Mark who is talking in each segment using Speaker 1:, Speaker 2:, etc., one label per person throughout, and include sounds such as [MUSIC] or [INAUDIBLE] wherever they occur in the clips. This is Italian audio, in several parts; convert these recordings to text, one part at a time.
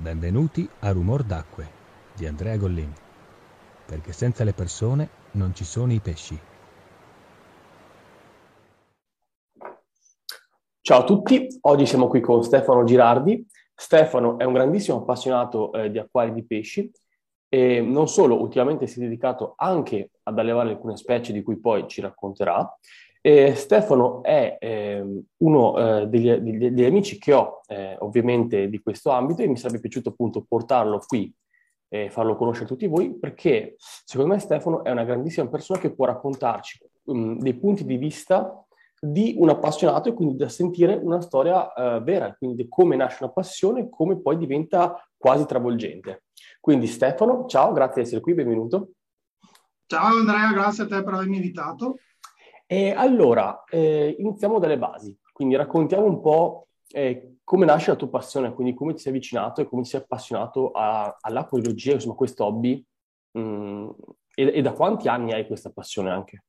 Speaker 1: Benvenuti a Rumor d'Acque di Andrea Gollini, perché senza le persone non ci sono i pesci.
Speaker 2: Ciao a tutti, oggi siamo qui con Stefano Girardi. Stefano è un grandissimo appassionato eh, di acquari di pesci e non solo, ultimamente si è dedicato anche ad allevare alcune specie di cui poi ci racconterà. E Stefano è eh, uno eh, degli, degli, degli, amici che ho eh, ovviamente di questo ambito e mi sarebbe piaciuto appunto portarlo qui e farlo conoscere a tutti voi perché secondo me Stefano è una grandissima persona che può raccontarci um, dei punti di vista di un appassionato e quindi da sentire una storia uh, vera, quindi come nasce una passione e come poi diventa quasi travolgente. Quindi Stefano, ciao, grazie di essere qui, benvenuto.
Speaker 3: Ciao Andrea, grazie a te per avermi invitato.
Speaker 2: E allora, eh, iniziamo dalle basi, quindi raccontiamo un po' eh, come nasce la tua passione, quindi come ti sei avvicinato e come ti sei appassionato a, all'acquariologia, insomma questo hobby, mh, mm, e, e da quanti anni hai questa passione anche?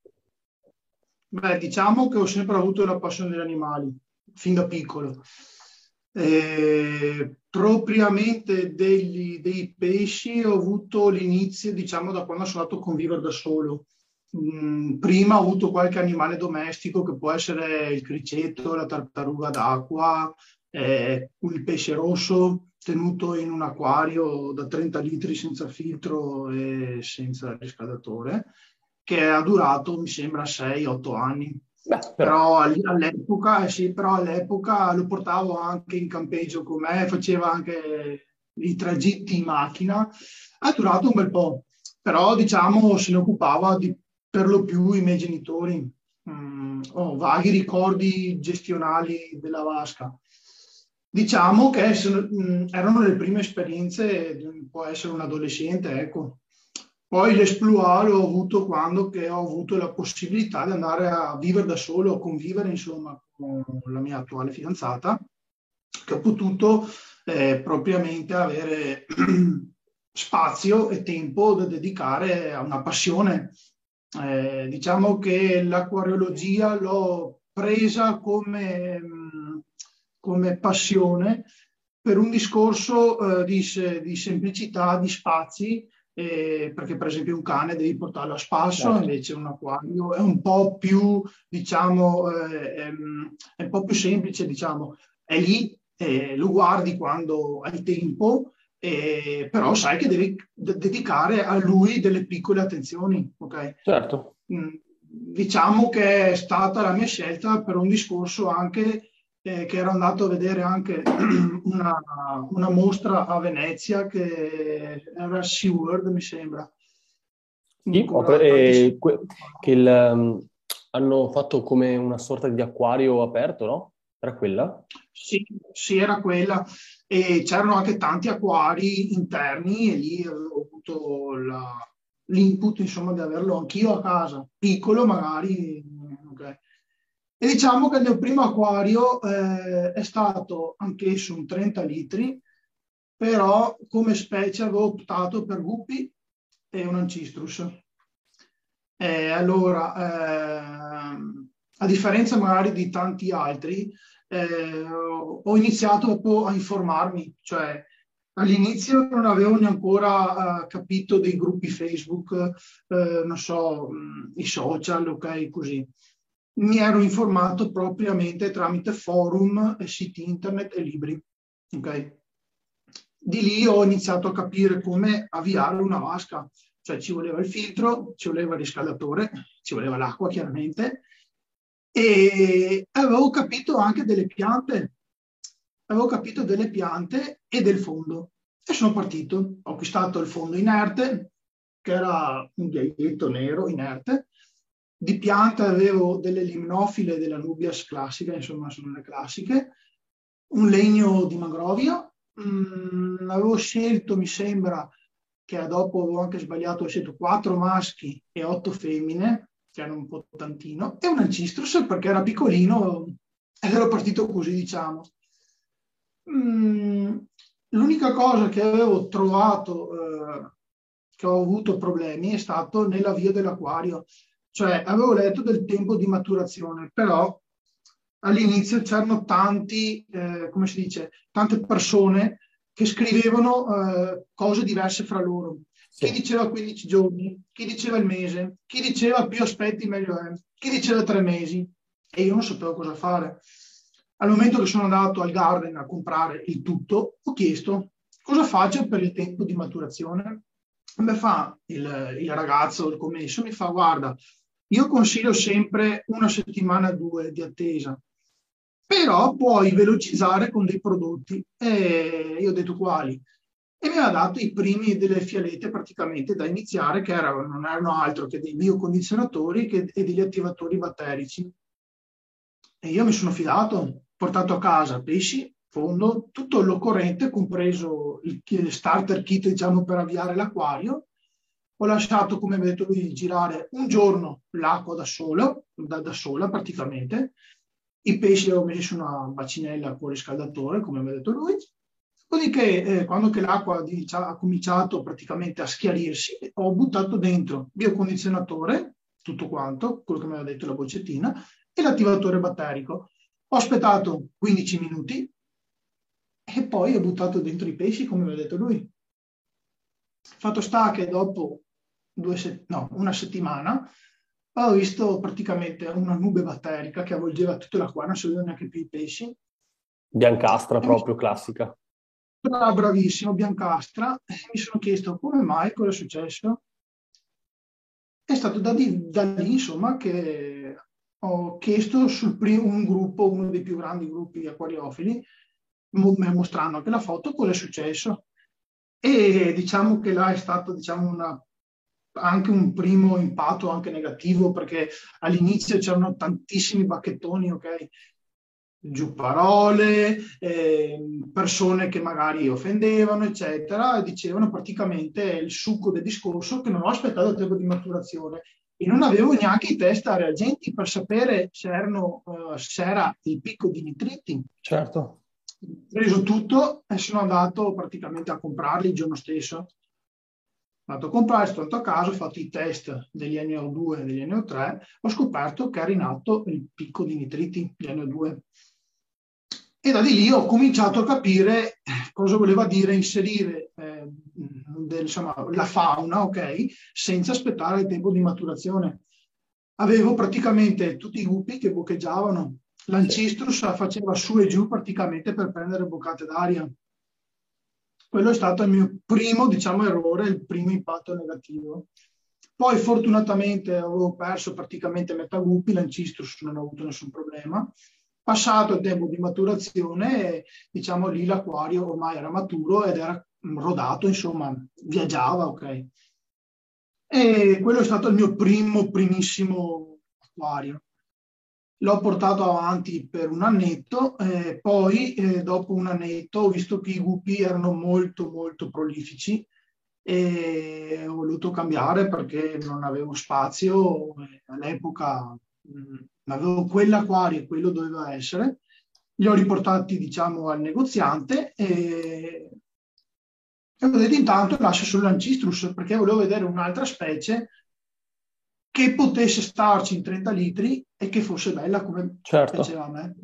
Speaker 3: Beh, diciamo che ho sempre avuto la passione degli animali, fin da piccolo. Eh, propriamente degli, dei pesci ho avuto l'inizio, diciamo, da quando sono andato a convivere da solo. Mm, prima ho avuto qualche animale domestico che può essere il criceto, la tartaruga d'acqua, eh, il pesce rosso tenuto in un acquario da 30 litri senza filtro e senza riscaldatore, che ha durato, mi sembra, 6-8 anni. Beh, però... però all'epoca, eh sì, però all'epoca lo portavo anche in campeggio con me, faceva anche i tragitti in macchina, ha durato un bel po', però diciamo se ne occupava di, per lo più i miei genitori. Mm, ho vaghi ricordi gestionali della vasca. Diciamo che sono, mm, erano le prime esperienze, può essere un adolescente, ecco, poi l'esploit l'ho avuto quando ho avuto la possibilità di andare a vivere da solo, a convivere insomma con la mia attuale fidanzata, che ho potuto eh, propriamente avere [CLEARS THROAT] spazio e tempo da dedicare a una passione. Eh, diciamo che l'acquariologia l'ho presa come, come passione per un discorso eh, di, di semplicità, di spazi, eh, perché per esempio un cane devi portarlo a spasso, certo. invece un acquario è un po' più, diciamo, eh, ehm, è un po' più semplice, diciamo, è lì, eh, lo guardi quando hai tempo, eh, però sai che devi dedicare a lui delle piccole attenzioni, ok?
Speaker 2: Certo.
Speaker 3: Mm, diciamo che è stata la mia scelta per un discorso anche eh, che ero andato a vedere anche [CLEARS THROAT] una, una, mostra a Venezia che era SeaWorld, mi sembra.
Speaker 2: Sì, eh, che il, um, hanno fatto come una sorta di acquario aperto, no? Era quella?
Speaker 3: Sì, sì, era quella. E c'erano anche tanti acquari interni e lì avevo avuto la, l'input, insomma, di averlo anch'io a casa, piccolo magari, okay. E diciamo che il mio primo acquario eh, è stato anch'esso un 30 litri, però come specie avevo optato per guppy e un ancistrus. Eh, allora, eh, a differenza magari di tanti altri, eh, ho iniziato a informarmi, cioè all'inizio non avevo neanche ancora uh, capito dei gruppi Facebook, uh, non so, mh, i social, ok, così mi ero informato propriamente tramite forum, siti internet e libri. Okay? Di lì ho iniziato a capire come avviare una vasca, cioè ci voleva il filtro, ci voleva il riscaldatore, ci voleva l'acqua chiaramente e avevo capito anche delle piante, avevo capito delle piante e del fondo. E sono partito. Ho acquistato il fondo inerte, che era un ghiaietto nero inerte, di pianta avevo delle limnofile della Nubias classica, insomma sono le classiche, un legno di mangrovia, mm, avevo scelto, mi sembra, che dopo avevo anche sbagliato, ho scelto quattro maschi e otto femmine, che erano un po' tantino, e un ancistrus perché era piccolino ed ero partito così, diciamo. Mm, l'unica cosa che avevo trovato, eh, che ho avuto problemi, è stato nell'avvio dell'acquario cioè, avevo letto del tempo di maturazione, però all'inizio c'erano tanti, eh, come si dice, tante persone che scrivevano eh, cose diverse fra loro. Sì. Chi diceva 15 giorni, chi diceva il mese, chi diceva più aspetti meglio è, chi diceva tre mesi e io non sapevo cosa fare. Al momento che sono andato al Garden a comprare il tutto, ho chiesto cosa faccio per il tempo di maturazione. Mi fa il, il ragazzo, il commesso, mi fa guarda, io consiglio sempre una settimana o due di attesa, però puoi velocizzare con dei prodotti. E io ho detto quali? E mi ha dato i primi delle fialette praticamente da iniziare, che erano, non erano altro che dei biocondizionatori che, e degli attivatori batterici. E io mi sono fidato, portato a casa pesci, fondo, tutto l'occorrente, compreso il, starter kit diciamo, per avviare l'acquario, ho lasciato, come ha detto lui, girare un giorno l'acqua da solo, da, da sola praticamente. I pesci li ho messi su una bacinella con riscaldatore, come mi ha detto lui. Dopodiché, eh, quando l'acqua ha cominciato praticamente a schiarirsi, ho buttato dentro biocondizionatore, tutto quanto, quello che mi aveva detto la boccettina, e l'attivatore batterico. Ho aspettato 15 minuti e poi ho buttato dentro i pesci, come mi ha detto lui. Fatto sta che dopo due, no, una settimana, ho visto praticamente una nube batterica che avvolgeva tutto l'acqua, non si vedevano neanche più i pesci.
Speaker 2: Biancastra proprio, classica.
Speaker 3: Era bravissimo, biancastra. Mi sono chiesto come mai, cosa è successo. È stato da, di, da lì, insomma, che ho chiesto sul primo, un gruppo, uno dei più grandi gruppi acquariofili, mostrando anche la foto, cosa è successo. E diciamo che là è stato diciamo, una anche un primo impatto anche negativo perché all'inizio c'erano tantissimi bacchettoni, ok? Giù parole, eh, persone che magari offendevano, eccetera, dicevano praticamente il succo del discorso che non ho aspettato il tempo di maturazione e non avevo neanche i test a reagenti per sapere se, erano, uh, se era il picco di nitriti.
Speaker 2: Certo.
Speaker 3: Ho preso tutto e sono andato praticamente a comprarli il giorno stesso andato a comprare, sono andato a casa, ho fatto i test degli NO2 e degli NO3, ho scoperto che era in atto il picco di nitriti di NO2. E da di lì ho cominciato a capire cosa voleva dire inserire eh, del, insomma, la fauna, ok, senza aspettare il tempo di maturazione. Avevo praticamente tutti i gruppi che boccheggiavano. L'Ancistrus faceva su e giù praticamente per prendere boccate d'aria quello è stato il mio primo, diciamo, errore, il primo impatto negativo. Poi fortunatamente avevo perso praticamente metà gruppi, l'Ancistrus non ho avuto nessun problema. Passato il tempo di maturazione, diciamo lì l'acquario ormai era maturo ed era rodato, insomma, viaggiava, ok. E quello è stato il mio primo, primissimo acquario l'ho portato avanti per un annetto, eh, poi eh, dopo un annetto ho visto che i guppy erano molto molto prolifici e ho voluto cambiare perché non avevo spazio, all'epoca mh, avevo quell'acquario e quello doveva essere, li ho riportati diciamo al negoziante e, e ho detto intanto lascio solo l'Ancistrus perché volevo vedere un'altra specie che potesse starci in 30 litri e che fosse bella come certo. piaceva a me.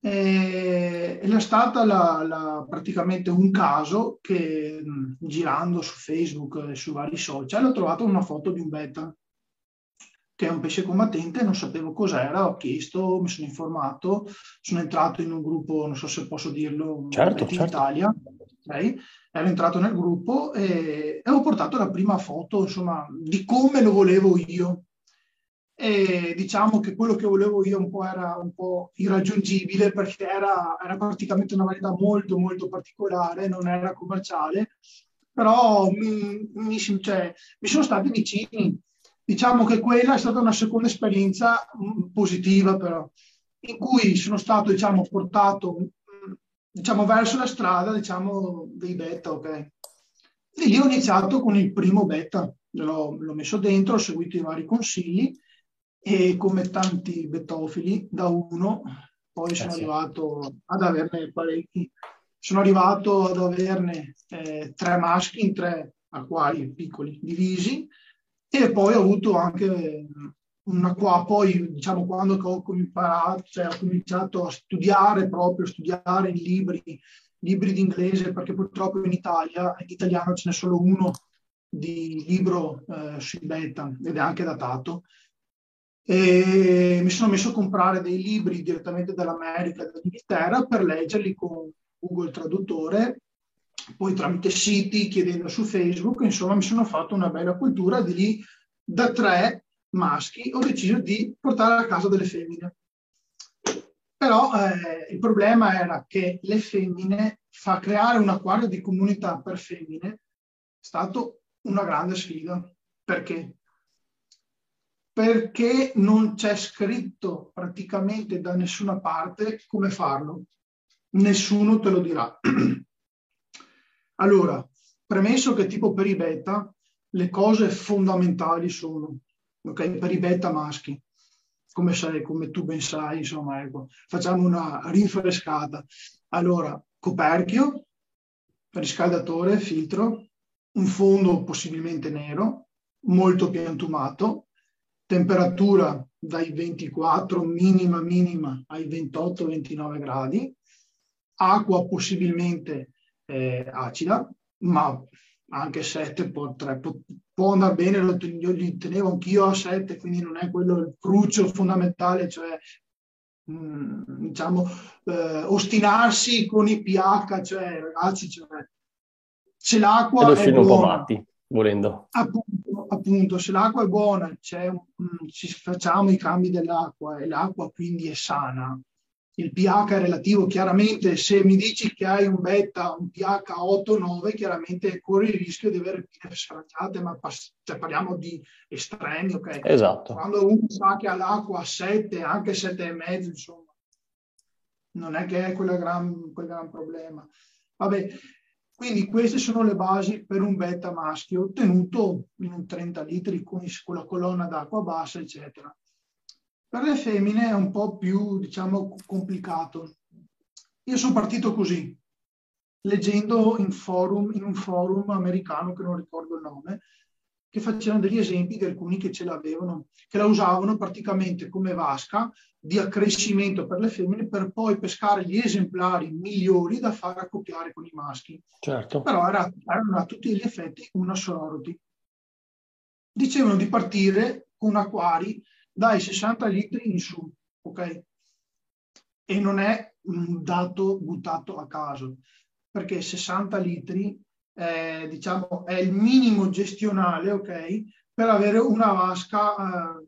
Speaker 3: E, è stata la, la, praticamente un caso che girando su Facebook e su vari social ho trovato una foto di un beta che è un pesce combattente, non sapevo cos'era, ho chiesto, mi sono informato, sono entrato in un gruppo, non so se posso dirlo,
Speaker 2: certo, certo.
Speaker 3: Italia, okay? ero entrato nel gruppo e, e ho portato la prima foto, insomma, di come lo volevo io. E diciamo che quello che volevo io un po' era un po' irraggiungibile perché era, era praticamente una varietà molto molto particolare, non era commerciale, però mi, mi, cioè, mi sono stati vicini. Diciamo che quella è stata una seconda esperienza mm, positiva però, in cui sono stato diciamo, portato diciamo, verso la strada diciamo, dei beta, ok? E lì ho iniziato con il primo beta, l'ho, l'ho messo dentro, ho seguito i vari consigli e come tanti betofili da uno, poi eh sono sì. arrivato ad averne parecchi. Sono arrivato ad averne eh, tre maschi in tre acquari piccoli divisi e poi ho avuto anche una qua, poi diciamo quando ho, imparato, cioè, ho cominciato a studiare proprio, studiare i libri libri di inglese, perché purtroppo in Italia, in italiano ce n'è solo uno di libro eh, sui beta ed è anche datato. E mi sono messo a comprare dei libri direttamente dall'America dall'Inghilterra per leggerli con Google Traduttore, poi tramite siti, chiedendo su Facebook, insomma mi sono fatto una bella cultura di lì da tre maschi ho deciso di portare a casa delle femmine. Però eh, il problema era che le femmine, fa creare un acquario di comunità per femmine, è stato una grande sfida. Perché? Perché non c'è scritto praticamente da nessuna parte come farlo. Nessuno te lo dirà. [CLEARS THROAT] allora, premesso che tipo per i beta le cose fondamentali sono, ok, per i beta maschi, come, sai, come tu ben sai, insomma, ecco, facciamo una rinfrescata. Allora, coperchio, riscaldatore, filtro, un fondo possibilmente nero, molto piantumato, temperatura dai 24 minima minima ai 28-29 gradi, acqua possibilmente eh, acida, ma anche 7 può, 3, può, può andare bene, lo, io li tenevo anch'io a 7, quindi non è quello il cruccio fondamentale, cioè mh, mm, diciamo eh, ostinarsi con i pH, cioè ragazzi, cioè, se l'acqua
Speaker 2: è buona, un po' matti, volendo.
Speaker 3: Appunto, appunto se l'acqua è buona, mh, ci facciamo i cambi dell'acqua e l'acqua quindi è sana, il pH è relativo, chiaramente se mi dici che hai un beta, un pH 8-9, chiaramente corri il rischio di avere pine sfragiate, ma pass- cioè parliamo di estremi, ok?
Speaker 2: Esatto.
Speaker 3: Quando uno sa che ha l'acqua a 7, anche 7,5, insomma, non è che è quel gran, quel gran problema. Vabbè, quindi queste sono le basi per un beta maschio ottenuto in un 30 litri con, con la colonna d'acqua bassa, eccetera. Per le femmine è un po' più, diciamo, complicato. Io sono partito così, leggendo in, forum, in un forum americano, che non ricordo il nome, che facevano degli esempi di alcuni che ce l'avevano, che la usavano praticamente come vasca di accrescimento per le femmine per poi pescare gli esemplari migliori da far accoppiare con i maschi.
Speaker 2: Certo.
Speaker 3: Però era, erano a tutti gli effetti una sorority. Dicevano di partire con acquari dai 60 litri in su, ok? E non è un dato buttato a caso, perché 60 litri è, diciamo, è il minimo gestionale, ok? Per avere una vasca eh,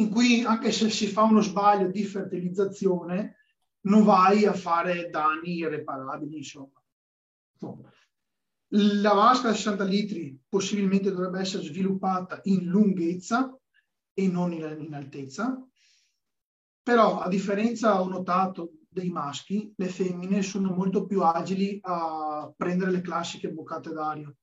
Speaker 3: in cui anche se si fa uno sbaglio di fertilizzazione non vai a fare danni irreparabili, insomma. La vasca da 60 litri possibilmente dovrebbe essere sviluppata in lunghezza e non in, in altezza. Però a differenza, ho notato, dei maschi, le femmine sono molto più agili a prendere le classiche boccate d'aria.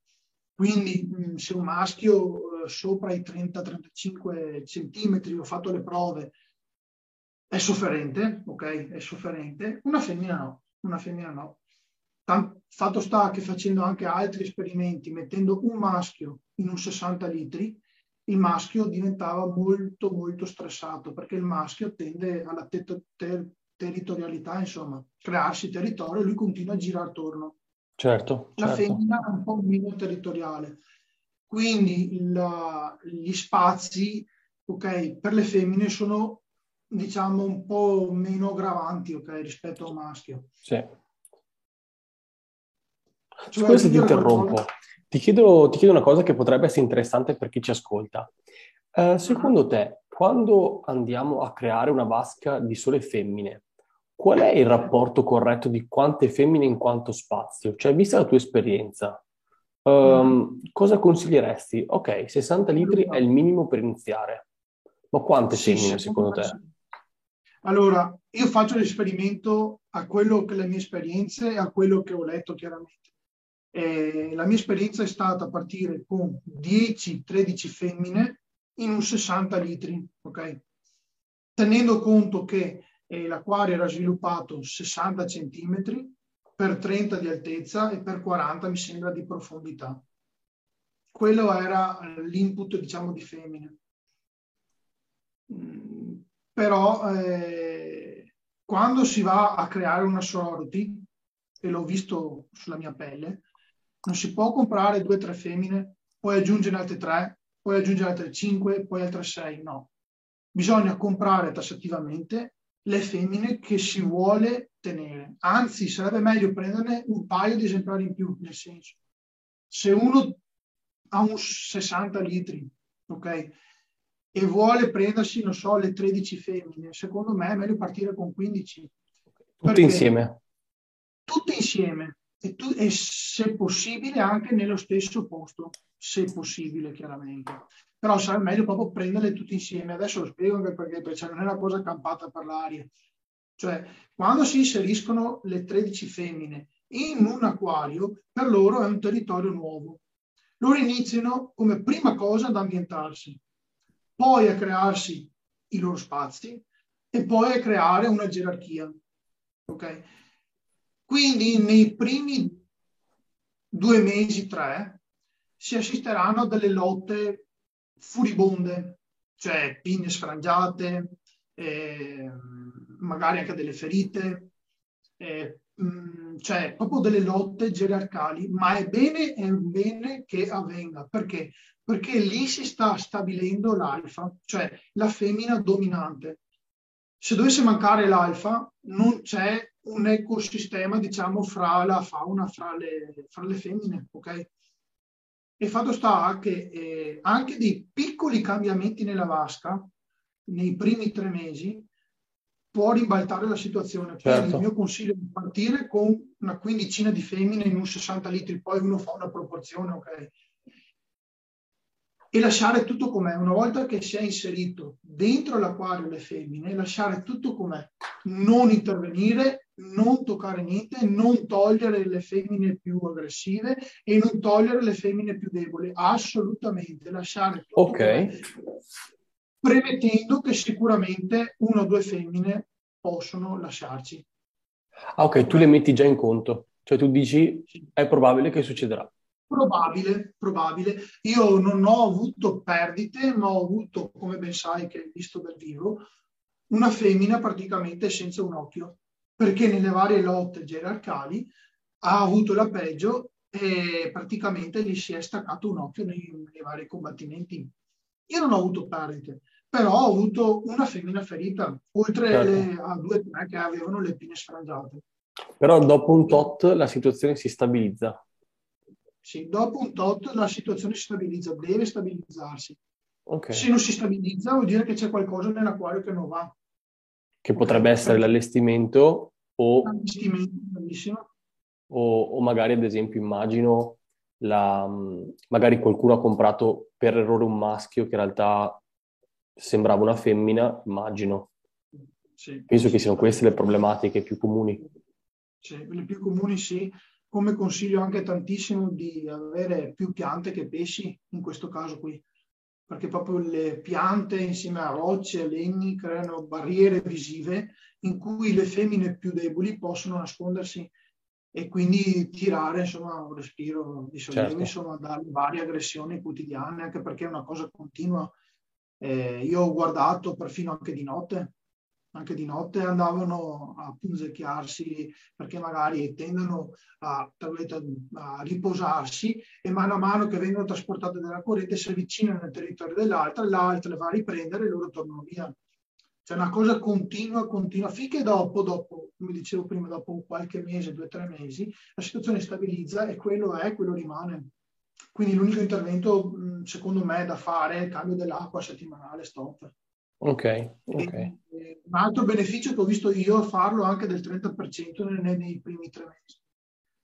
Speaker 3: Quindi mm, se un maschio eh, sopra i 30-35 centimetri, ho fatto le prove, è sofferente, ok? È sofferente. Una femmina no, una femmina no. Tant- fatto sta che facendo anche altri esperimenti, mettendo un maschio in un 60 litri, il maschio diventava molto molto stressato perché il maschio tende alla te- ter- territorialità, insomma, crearsi territorio e lui continua a girare attorno.
Speaker 2: Certo.
Speaker 3: La
Speaker 2: certo.
Speaker 3: femmina è un po' meno territoriale. Quindi la, gli spazi, ok, per le femmine sono diciamo un po' meno gravanti, ok, rispetto al maschio.
Speaker 2: Sì. Cioè, Scusa ti interrompo. Ti chiedo, ti chiedo, una cosa che potrebbe essere interessante per chi ci ascolta. Uh, secondo te, quando andiamo a creare una vasca di sole femmine, qual è il rapporto corretto di quante femmine in quanto spazio? Cioè, vista la tua esperienza, um, cosa consiglieresti? Ok, 60 litri è il minimo per iniziare, ma quante sì, femmine secondo te?
Speaker 3: Allora, io faccio l'esperimento a quello che le mie esperienze e a quello che ho letto chiaramente. Eh, la mia esperienza è stata partire con 10-13 femmine in un 60 litri, ok? Tenendo conto che eh, l'acquario era sviluppato 60 centimetri per 30 di altezza e per 40 mi sembra di profondità. Quello era l'input, diciamo, di femmine. Mm, però eh, quando si va a creare una sorority, e l'ho visto sulla mia pelle, non si può comprare due o tre femmine, poi aggiungere altre tre, poi aggiungere altre cinque, poi altre sei, no. Bisogna comprare tassativamente le femmine che si vuole tenere. Anzi, sarebbe meglio prenderne un paio di esemplari in più, nel senso, se uno ha un 60 litri, ok, e vuole prendersi, non so, le 13 femmine, secondo me è meglio partire con 15.
Speaker 2: Tutte insieme?
Speaker 3: Tutte insieme e, tu, e se possibile anche nello stesso posto, se possibile chiaramente. Però sarebbe meglio proprio prenderle tutte insieme. Adesso lo spiego anche perché, perché non è una cosa campata per l'aria. Cioè, quando si inseriscono le 13 femmine in un acquario, per loro è un territorio nuovo. Loro iniziano come prima cosa ad ambientarsi, poi a crearsi i loro spazi e poi a creare una gerarchia. Okay? Quindi nei primi due mesi, tre, si assisteranno a delle lotte furibonde, cioè pinne sfrangiate, eh, magari anche delle ferite, eh, mh, cioè proprio delle lotte gerarcali, ma è bene, è bene che avvenga. Perché? Perché lì si sta stabilendo l'alfa, cioè la femmina dominante. Se dovesse mancare l'alfa, non c'è un ecosistema, diciamo, fra la fauna, fra le, fra le femmine, ok? E fatto sta che eh, anche dei piccoli cambiamenti nella vasca, nei primi tre mesi, può ribaltare la situazione. Certo. il mio consiglio è di partire con una quindicina di femmine in un 60 litri, poi uno fa una proporzione, ok? E lasciare tutto com'è. Una volta che si è inserito dentro l'acquario le femmine, lasciare tutto com'è. Non intervenire, non toccare niente, non togliere le femmine più aggressive e non togliere le femmine più deboli. Assolutamente, lasciare tutto
Speaker 2: Ok. Com'è
Speaker 3: premettendo che sicuramente una o due femmine possono lasciarci.
Speaker 2: Ah, ok, tu le metti già in conto, cioè tu dici è probabile che succederà.
Speaker 3: Probabile, probabile. Io non ho avuto perdite, ma ho avuto, come ben sai che hai visto dal vivo, una femmina praticamente senza un occhio, perché nelle varie lotte gerarcali ha avuto la peggio e praticamente gli si è staccato un occhio nei, nei vari combattimenti. Io non ho avuto perdite, però ho avuto una femmina ferita, oltre certo. le, a due o tre che avevano le pinne sfrangiate.
Speaker 2: Però dopo un tot la situazione si stabilizza.
Speaker 3: Sì, dopo un tot la situazione si stabilizza, deve stabilizzarsi. Okay. Se non si stabilizza vuol dire che c'è qualcosa nell'acquario che non va.
Speaker 2: Che potrebbe essere l'allestimento o...
Speaker 3: L'allestimento.
Speaker 2: O, o magari, ad esempio, immagino, la, magari qualcuno ha comprato per errore un maschio che in realtà sembrava una femmina, immagino. Sì. Penso che siano queste le problematiche più comuni.
Speaker 3: Sì, le più comuni sì, come consiglio anche tantissimo di avere più piante che pesci in questo caso qui, perché proprio le piante insieme a rocce e legni creano barriere visive in cui le femmine più deboli possono nascondersi e quindi tirare insomma un respiro di sollievo certo. insomma dalle varie aggressioni quotidiane anche perché è una cosa continua eh, io ho guardato perfino anche di notte, anche di notte andavano a punzecchiarsi perché magari tendono a, a, riposarsi e mano a mano che vengono trasportate dalla corrente si avvicinano al territorio dell'altra, l'altra va a riprendere e loro tornano via. C'è una cosa continua, continua, finché dopo, dopo, come dicevo prima, dopo qualche mese, due o tre mesi, la situazione stabilizza e quello è, quello rimane. Quindi l'unico intervento, secondo me, da fare è il cambio dell'acqua settimanale, stop.
Speaker 2: Ok, ok.
Speaker 3: E, un altro beneficio che ho visto io è farlo anche del 30% nei, nei, primi tre mesi,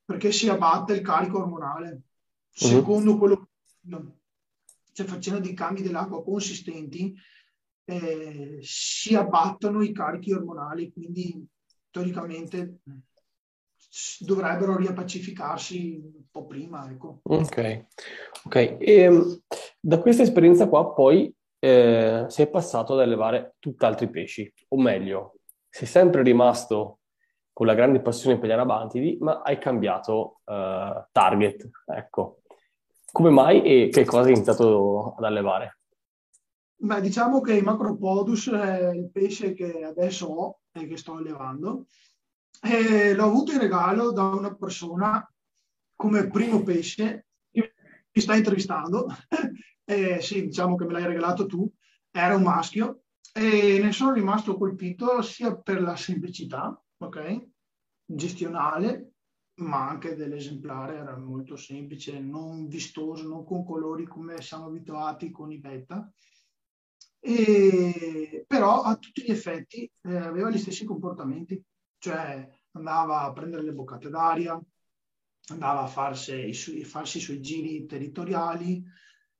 Speaker 3: perché si abbatte il carico ormonale. Uh-huh. Secondo quello che cioè facendo dei cambi dell'acqua consistenti, eh, si abbattono i carichi ormonali, quindi teoricamente dovrebbero riappacificarsi un po' prima. Ecco.
Speaker 2: Ok, ok. E, ehm, da questa esperienza qua poi eh, sei passato ad allevare tutt'altri pesci, o meglio, sei sempre rimasto con la grande passione per gli anabantidi, ma hai cambiato uh, target, ecco. Come mai e che cosa hai iniziato ad allevare?
Speaker 3: Beh, diciamo che il Macropodus è il pesce che adesso ho e che sto allevando E l'ho avuto in regalo da una persona come primo pesce mi sta intervistando. [LAUGHS] e sì, diciamo che me l'hai regalato tu. Era un maschio e ne sono rimasto colpito sia per la semplicità, ok? Gestionale, ma anche dell'esemplare era molto semplice, non vistoso, non con colori come siamo abituati con i beta. E, però a tutti gli effetti eh, aveva gli stessi comportamenti, cioè andava a prendere le boccate d'aria, andava a farsi i, suoi, farsi i suoi giri territoriali,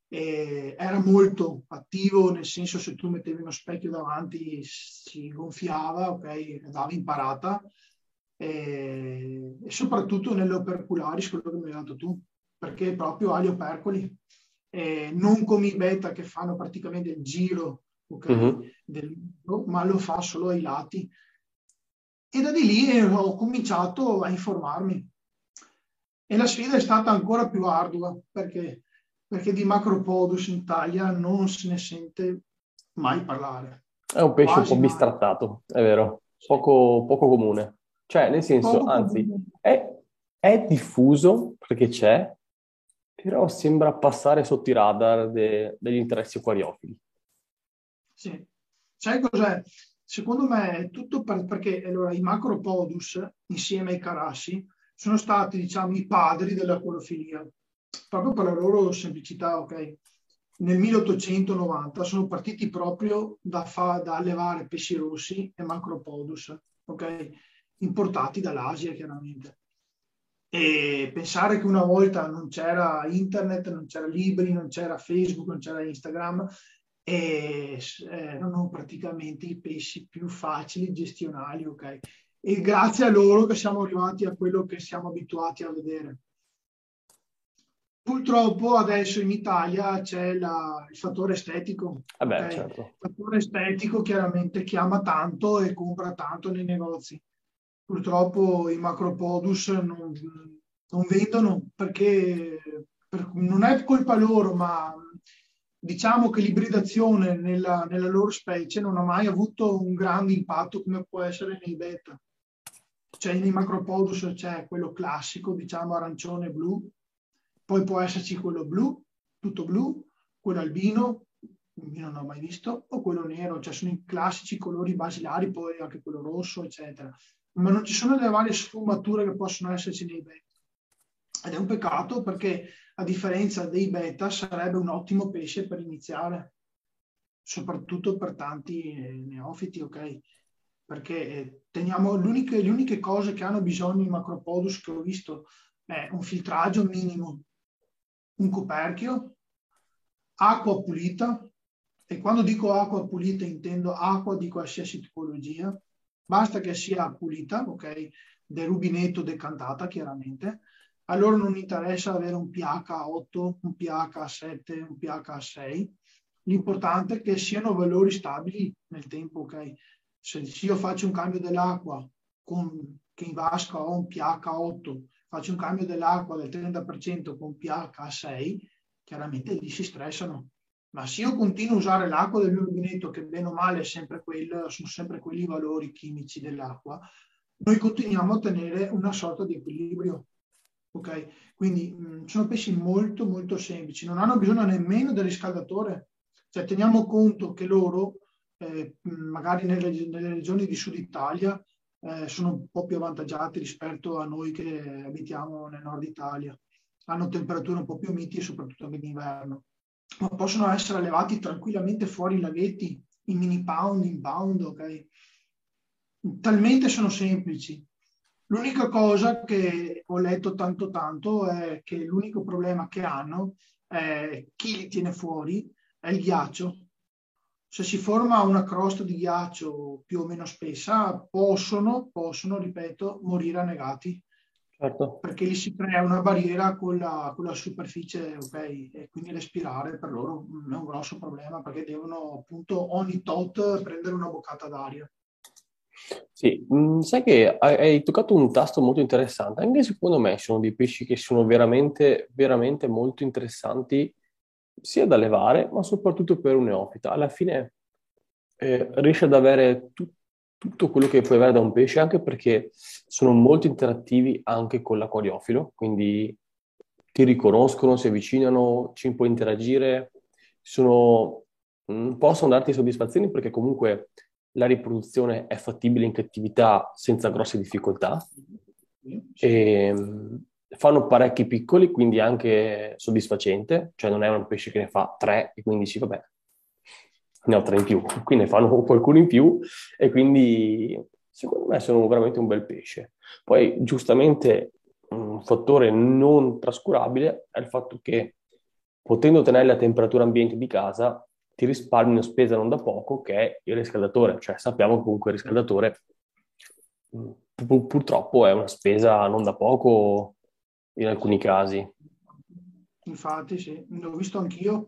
Speaker 3: era molto attivo, nel senso se tu mettevi uno specchio davanti si gonfiava, ok, andava in parata, e, e soprattutto nelle opercularis, quello che mi hai dato tu, perché proprio ha gli opercoli, e non come i beta che fanno praticamente il giro okay, uh-huh. del, ma lo fa solo ai lati. E da di lì ho cominciato a informarmi. E la sfida è stata ancora più ardua perché, perché di Macropodus in Italia non se ne sente mai parlare.
Speaker 2: È un pesce Quasi un po' bistrattato, è vero, poco, poco comune. Cioè, nel senso, poco anzi, è, è, diffuso perché c'è, però sembra passare sotto i radar de, degli interessi acquariofili.
Speaker 3: Sì. Sai cos'è? Secondo me è tutto per, perché allora, i macropodus, insieme ai carassi, sono stati, diciamo, i padri dell'acquarofilia, proprio per la loro semplicità, ok? Nel 1890 sono partiti proprio da, fa, da allevare pesci rossi e macropodus, ok? Importati dall'Asia, chiaramente. E pensare che una volta non c'era internet, non c'era libri, non c'era Facebook, non c'era Instagram, e erano praticamente i pesci più facili gestionali, ok? E grazie a loro che siamo arrivati a quello che siamo abituati a vedere. Purtroppo adesso in Italia c'è la, il fattore estetico.
Speaker 2: Eh beh, okay? certo. Il
Speaker 3: fattore estetico chiaramente chiama tanto e compra tanto nei negozi. Purtroppo i macropodus non, non vendono perché per, non è colpa loro, ma diciamo che l'ibridazione nella, nella, loro specie non ha mai avuto un grande impatto come può essere nei beta. Cioè nei macropodus c'è quello classico, diciamo arancione blu, poi può esserci quello blu, tutto blu, quello albino, io non ho mai visto, o quello nero, cioè sono i classici colori basilari, poi anche quello rosso, eccetera. Ma non ci sono le varie sfumature che possono esserci nei beta. Ed è un peccato perché a differenza dei beta sarebbe un ottimo pesce per iniziare, soprattutto per tanti neofiti, ok? Perché eh, teniamo le uniche cose che hanno bisogno i macropodus che ho visto è un filtraggio minimo, un coperchio, acqua pulita, e quando dico acqua pulita intendo acqua di qualsiasi tipologia, basta che sia pulita, ok? Del rubinetto decantata chiaramente, a loro non interessa avere un pH 8, un pH 7, un pH 6. L'importante è che siano valori stabili nel tempo, ok? Se io faccio un cambio dell'acqua con, che in vasca ho un pH 8, faccio un cambio dell'acqua del 30% con pH 6, chiaramente lì si stressano. Ma se io continuo a usare l'acqua del mio rubinetto, che bene o male sempre quello, sono sempre quelli i valori chimici dell'acqua, noi continuiamo a ottenere una sorta di equilibrio. Ok? Quindi mh, mm, sono pesci molto molto semplici, non hanno bisogno nemmeno del riscaldatore. Cioè teniamo conto che loro, eh, mm, magari nelle, nelle, regioni di Sud Italia, eh, sono un po' più avvantaggiati rispetto a noi che abitiamo nel nord Italia. Hanno temperature un po' più miti soprattutto anche d'inverno. Ma possono essere allevati tranquillamente fuori in laghetti, in mini pound, in pound, ok? Talmente sono semplici L'unica cosa che ho letto tanto tanto è che l'unico problema che hanno è chi li tiene fuori è il ghiaccio. Se si forma una crosta di ghiaccio più o meno spessa, possono, possono ripeto, morire annegati. Certo. Perché lì si crea una barriera con la, con la superficie, ok? E quindi respirare per loro è un grosso problema perché devono appunto ogni tot prendere una boccata d'aria.
Speaker 2: Sì, mh, sai che hai toccato un tasto molto interessante. Anche secondo me sono dei pesci che sono veramente, veramente molto interessanti sia da levare, ma soprattutto per un neofita. Alla fine eh, riesce ad avere tu- tutto quello che puoi avere da un pesce, anche perché sono molto interattivi anche con l'acquariofilo, quindi ti riconoscono, si avvicinano, ci puoi interagire, sono, mm, possono darti soddisfazioni perché comunque la riproduzione è fattibile in cattività senza grosse difficoltà. E mm, fanno parecchi piccoli, quindi anche soddisfacente, cioè non è un pesce che ne fa tre e quindi dici vabbè, ne ho tre in più, [LAUGHS] qui ne fanno qualcuno in più e quindi secondo me sono veramente un bel pesce. Poi giustamente un fattore non trascurabile è il fatto che potendo tenere la temperatura ambiente di casa ti risparmi una spesa non da poco che è il riscaldatore, cioè sappiamo che comunque il riscaldatore pur- purtroppo è una spesa non da poco in alcuni casi.
Speaker 3: Infatti sì, l'ho visto anch'io.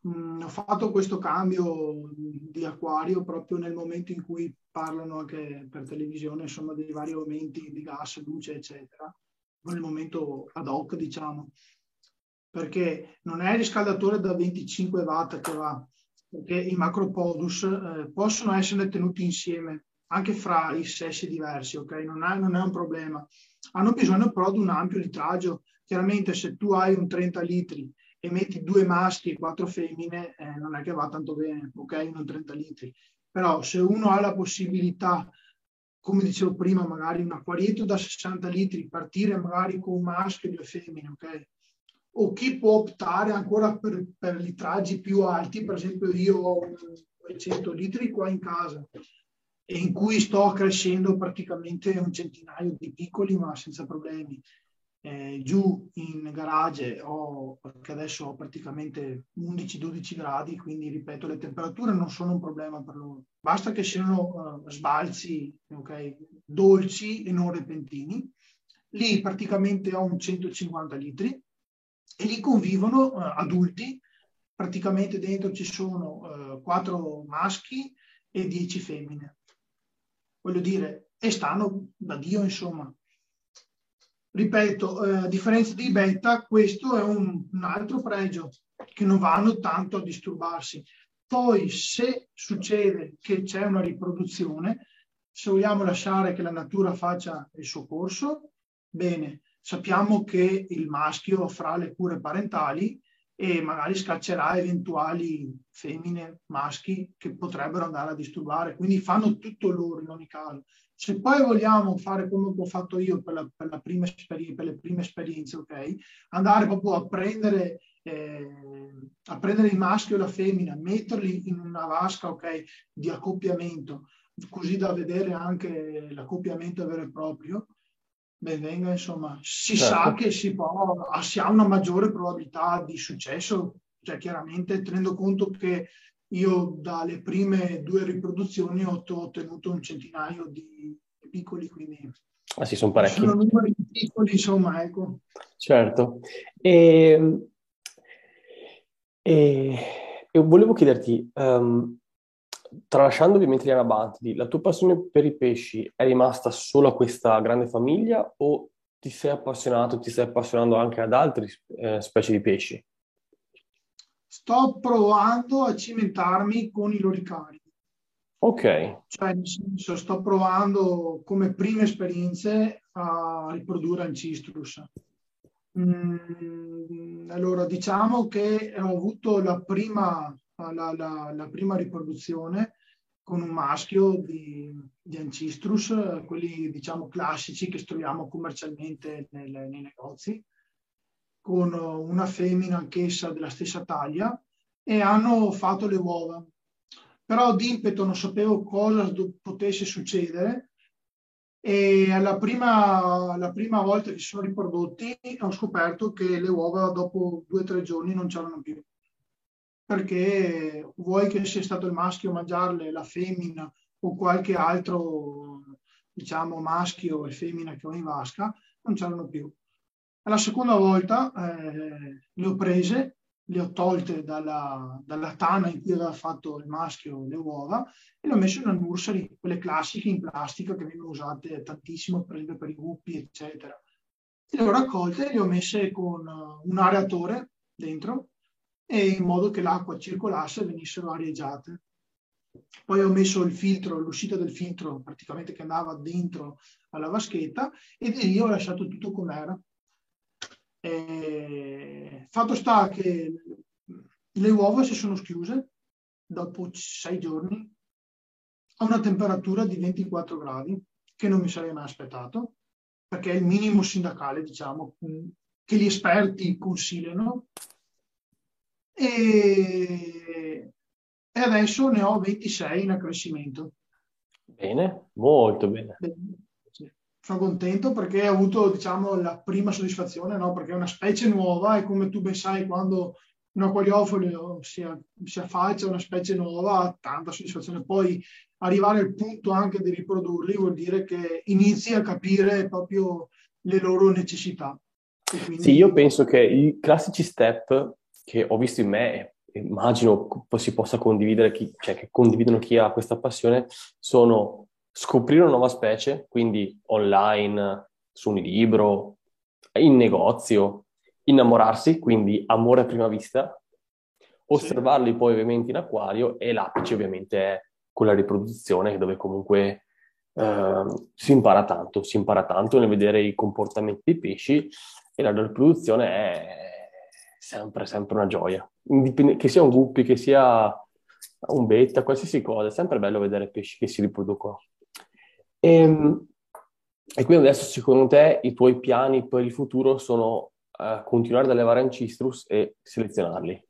Speaker 3: Mh, ho fatto questo cambio di acquario proprio nel momento in cui parlano anche per televisione insomma dei vari aumenti di gas, luce eccetera, nel momento ad hoc diciamo, perché non è il riscaldatore da 25 watt che va, perché i macropodus eh, possono essere tenuti insieme anche fra i sessi diversi, ok? Non è, non è un problema. Hanno bisogno però di un ampio litraggio. Chiaramente se tu hai un 30 litri e metti due maschi e quattro femmine, eh, non è che va tanto bene, ok? Non 30 litri. Però se uno ha la possibilità, come dicevo prima, magari un acquarietto da 60 litri, partire magari con un maschio e due femmine, ok? O chi può optare ancora per, per litraggi più alti, per esempio io ho 200 litri qua in casa, in cui sto crescendo praticamente un centinaio di piccoli ma senza problemi eh, giù in garage ho, perché adesso ho praticamente 11-12 gradi, quindi ripeto, le temperature non sono un problema per loro. Basta che siano uh, sbalzi okay, dolci e non repentini. Lì praticamente ho un 150 litri e lì convivono uh, adulti, praticamente dentro ci sono uh, 4 maschi e 10 femmine. Voglio dire, e stanno da Dio, insomma, ripeto, eh, a differenza di beta, questo è un, un, altro pregio che non vanno tanto a disturbarsi. Poi, se succede che c'è una riproduzione, se vogliamo lasciare che la natura faccia il suo corso, bene, sappiamo che il maschio farà le cure parentali e magari scaccerà eventuali femmine, maschi che potrebbero andare a disturbare, quindi fanno tutto loro in ogni caso. Se poi vogliamo fare come ho fatto io per, la, per, la prima per le prime esperienze, ok? Andare proprio a prendere, eh, a prendere il maschio e la femmina, metterli in una vasca, ok, di accoppiamento, così da vedere anche l'accoppiamento vero e proprio, ben venga, insomma, si certo. sa che si, può, si ha una maggiore probabilità di successo, cioè chiaramente tenendo conto che io dalle prime due riproduzioni ho ottenuto un centinaio di piccoli, quindi...
Speaker 2: Ah sì, sono parecchi.
Speaker 3: Sono numeri piccoli, insomma, ecco.
Speaker 2: Certo. E, e, e volevo chiederti, um, tralasciando ovviamente gli anabantidi, la tua passione per i pesci è rimasta solo a questa grande famiglia o ti sei appassionato, ti stai appassionando anche ad altre eh, specie di pesci?
Speaker 3: sto provando a cimentarmi con i loricari.
Speaker 2: Ok.
Speaker 3: Cioè, nel senso, sto provando come prime esperienze a riprodurre Ancistrus. Mm, allora, diciamo che ho avuto la prima, la, la, la prima riproduzione con un maschio di, di, Ancistrus, quelli diciamo classici che troviamo commercialmente nel, nei negozi con una femmina anch'essa della stessa taglia e hanno fatto le uova. Però d'impeto non sapevo cosa potesse succedere e la prima, la prima volta che si sono riprodotti ho scoperto che le uova dopo due o tre giorni non c'erano più. Perché vuoi che sia stato il maschio a mangiarle, la femmina o qualche altro diciamo maschio e femmina che ho in vasca, non c'erano più. La seconda volta eh, le ho prese, le ho tolte dalla, dalla, tana in cui aveva fatto il maschio le uova e le ho messe in una nursery, quelle classiche in plastica che vengono usate tantissimo per esempio per i guppi, eccetera. E le ho raccolte e le ho messe con un areatore dentro e in modo che l'acqua circolasse e venissero arieggiate. Poi ho messo il filtro, l'uscita del filtro praticamente che andava dentro alla vaschetta e lì ho lasciato tutto com'era. E fatto sta che le uova si sono schiuse dopo sei giorni a una temperatura di 24 gradi che non mi sarei mai aspettato perché è il minimo sindacale, diciamo, che gli esperti consigliano. E, e adesso ne ho 26 in accrescimento.
Speaker 2: Bene, molto bene. bene
Speaker 3: sono contento perché ho avuto diciamo, la prima soddisfazione, no? perché è una specie nuova e come tu ben sai quando un acquariofilo si, si affaccia a una specie nuova ha tanta soddisfazione. Poi arrivare al punto anche di riprodurli vuol dire che inizi a capire proprio le loro necessità.
Speaker 2: Quindi... Sì, io penso che i classici step che ho visto in me e immagino si possa condividere, chi, cioè che condividono chi ha questa passione, sono scoprire una nuova specie, quindi online, su un libro, in negozio, innamorarsi, quindi amore a prima vista, osservarli sì. poi ovviamente in acquario e l'apice ovviamente è quella riproduzione dove comunque eh, si impara tanto, si impara tanto nel vedere i comportamenti dei pesci e la riproduzione è sempre, sempre una gioia. Indipend- che sia un guppy, che sia un betta, qualsiasi cosa, è sempre bello vedere pesci che si riproducono. E, ehm, e quindi adesso secondo te i tuoi piani per il futuro sono uh, continuare ad allevare Ancistrus e selezionarli?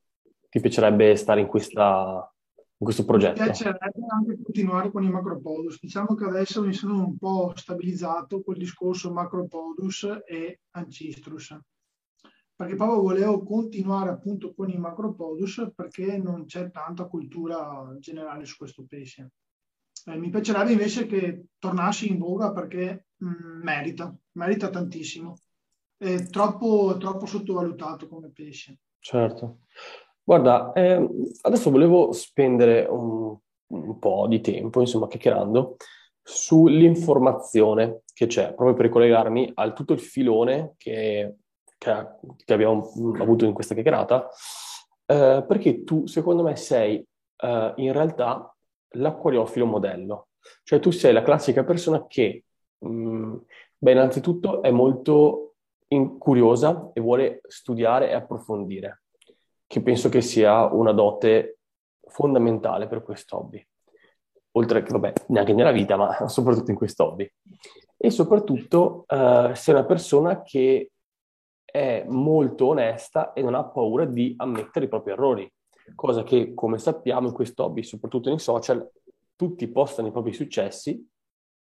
Speaker 2: Ti piacerebbe stare in, questa, in questo progetto?
Speaker 3: Mi piacerebbe anche continuare con i macropodus. Diciamo che adesso mi sono un po' stabilizzato col discorso macropodus e Ancistrus perché proprio volevo continuare appunto con i macropodus perché non c'è tanta cultura generale su questo pesce. Eh, mi piacerebbe invece che tornassi in voga perché mh, mm, merita, merita tantissimo. È troppo, troppo sottovalutato come pesce.
Speaker 2: Certo. Guarda, eh, adesso volevo spendere un, un, po' di tempo, insomma, chiacchierando sull'informazione che c'è, proprio per ricollegarmi al tutto il filone che, che, che abbiamo avuto in questa chiacchierata, eh, perché tu, secondo me, sei eh, in realtà l'acquariofilo modello. Cioè tu sei la classica persona che, mh, mm, beh, innanzitutto è molto in- curiosa e vuole studiare e approfondire, che penso che sia una dote fondamentale per questo hobby. Oltre che, vabbè, neanche nella vita, ma [LAUGHS] soprattutto in questo hobby. E soprattutto uh, sei una persona che è molto onesta e non ha paura di ammettere i propri errori cosa che, come sappiamo, in questo hobby, soprattutto nei social, tutti postano i propri successi,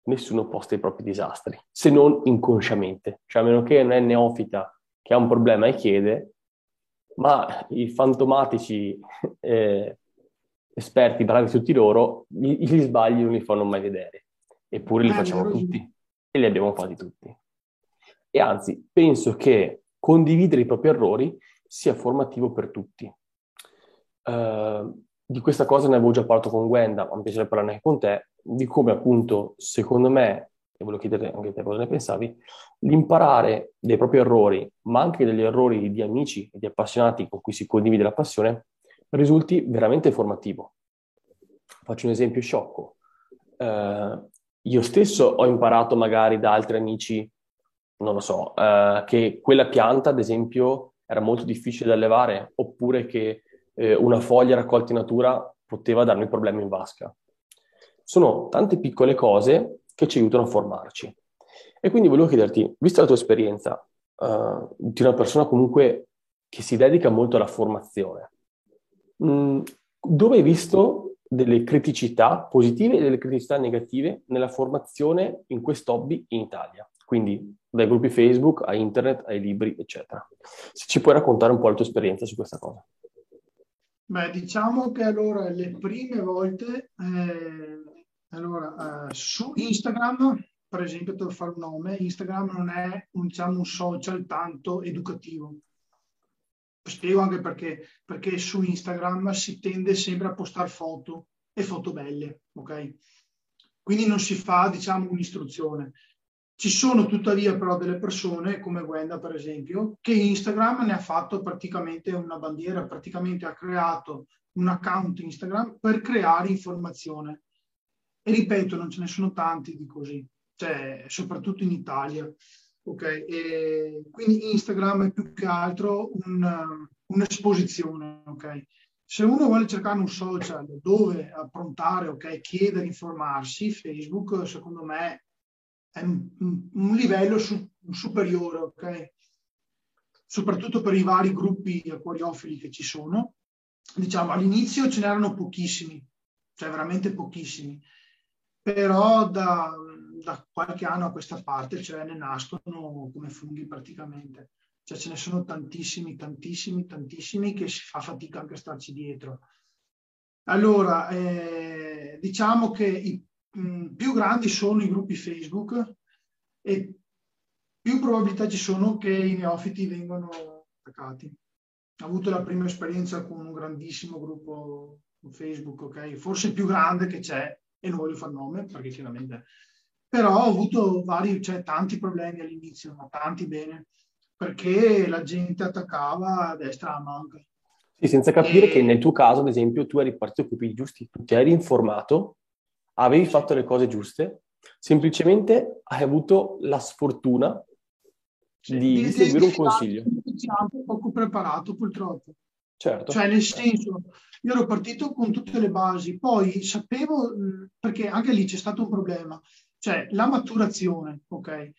Speaker 2: nessuno posta i propri disastri, se non inconsciamente. Cioè, a meno che non è neofita che ha un problema e chiede, ma i fantomatici [LAUGHS] eh, esperti, bravi tutti loro, gli, gli, sbagli non li fanno mai vedere. Eppure li facciamo tutti e li abbiamo fatti tutti. E anzi, penso che condividere i propri errori sia formativo per tutti. Ehm, di questa cosa ne avevo già parlato con Gwenda, ma mi piacerebbe parlare anche con te, di come appunto, secondo me, e volevo chiedere anche a te cosa ne pensavi, l'imparare dei propri errori, ma anche degli errori di amici e di appassionati con cui si condivide la passione, risulti veramente formativo. Faccio un esempio sciocco. Uh, io stesso ho imparato magari da altri amici, non lo so, uh, che quella pianta, ad esempio, era molto difficile da allevare, oppure che eh, una foglia raccolta in natura poteva darmi problemi in vasca. Sono tante piccole cose che ci aiutano a formarci. E quindi volevo chiederti, vista la tua esperienza uh, di una persona comunque che si dedica molto alla formazione, mh, mm, dove hai visto delle criticità positive e delle criticità negative nella formazione in questo hobby in Italia? Quindi dai gruppi Facebook a internet, ai libri, eccetera. Se ci puoi raccontare un po' la tua esperienza su questa cosa.
Speaker 3: Beh, diciamo che allora le prime volte, eh, allora, eh, su Instagram, per esempio, per fare un nome, Instagram non è un, diciamo, un social tanto educativo. Spiego anche perché, perché su Instagram si tende sempre a postare foto e foto belle, ok? Quindi non si fa, diciamo, un'istruzione. Ci sono tuttavia però delle persone, come Gwenda per esempio, che Instagram ne ha fatto praticamente una bandiera, praticamente ha creato un account Instagram per creare informazione. E ripeto, non ce ne sono tanti di così, cioè, soprattutto in Italia. Okay? E quindi Instagram è più che altro un, un'esposizione. Okay? Se uno vuole cercare un social dove approntare, okay, chiedere, informarsi, Facebook secondo me un, un livello su, superiore, ok? soprattutto per i vari gruppi acquariofili che ci sono. Diciamo, all'inizio ce n'erano pochissimi, cioè veramente pochissimi, però da, da qualche anno a questa parte cioè, ne nascono come funghi praticamente. Cioè ce ne sono tantissimi, tantissimi, tantissimi che si fa fatica anche a starci dietro. Allora, eh, diciamo che i mh, più grandi sono i gruppi Facebook e più probabilità ci sono che i neofiti vengano attaccati. Ho avuto la prima esperienza con un grandissimo gruppo Facebook, ok? Forse il più grande che c'è, e non voglio far nome perché chiaramente... Però ho avuto vari, cioè tanti problemi all'inizio, ma tanti bene, perché la gente attaccava a destra a manca.
Speaker 2: Sì, senza capire e... che nel tuo caso, ad esempio, tu eri partito con i giusti, tu ti eri informato, avevi fatto le cose giuste, semplicemente hai avuto la sfortuna di, di, di seguire un consiglio.
Speaker 3: Poco preparato purtroppo.
Speaker 2: Certo.
Speaker 3: Cioè, nel senso, io ero partito con tutte le basi, poi sapevo, perché anche lì c'è stato un problema, cioè la maturazione, ok?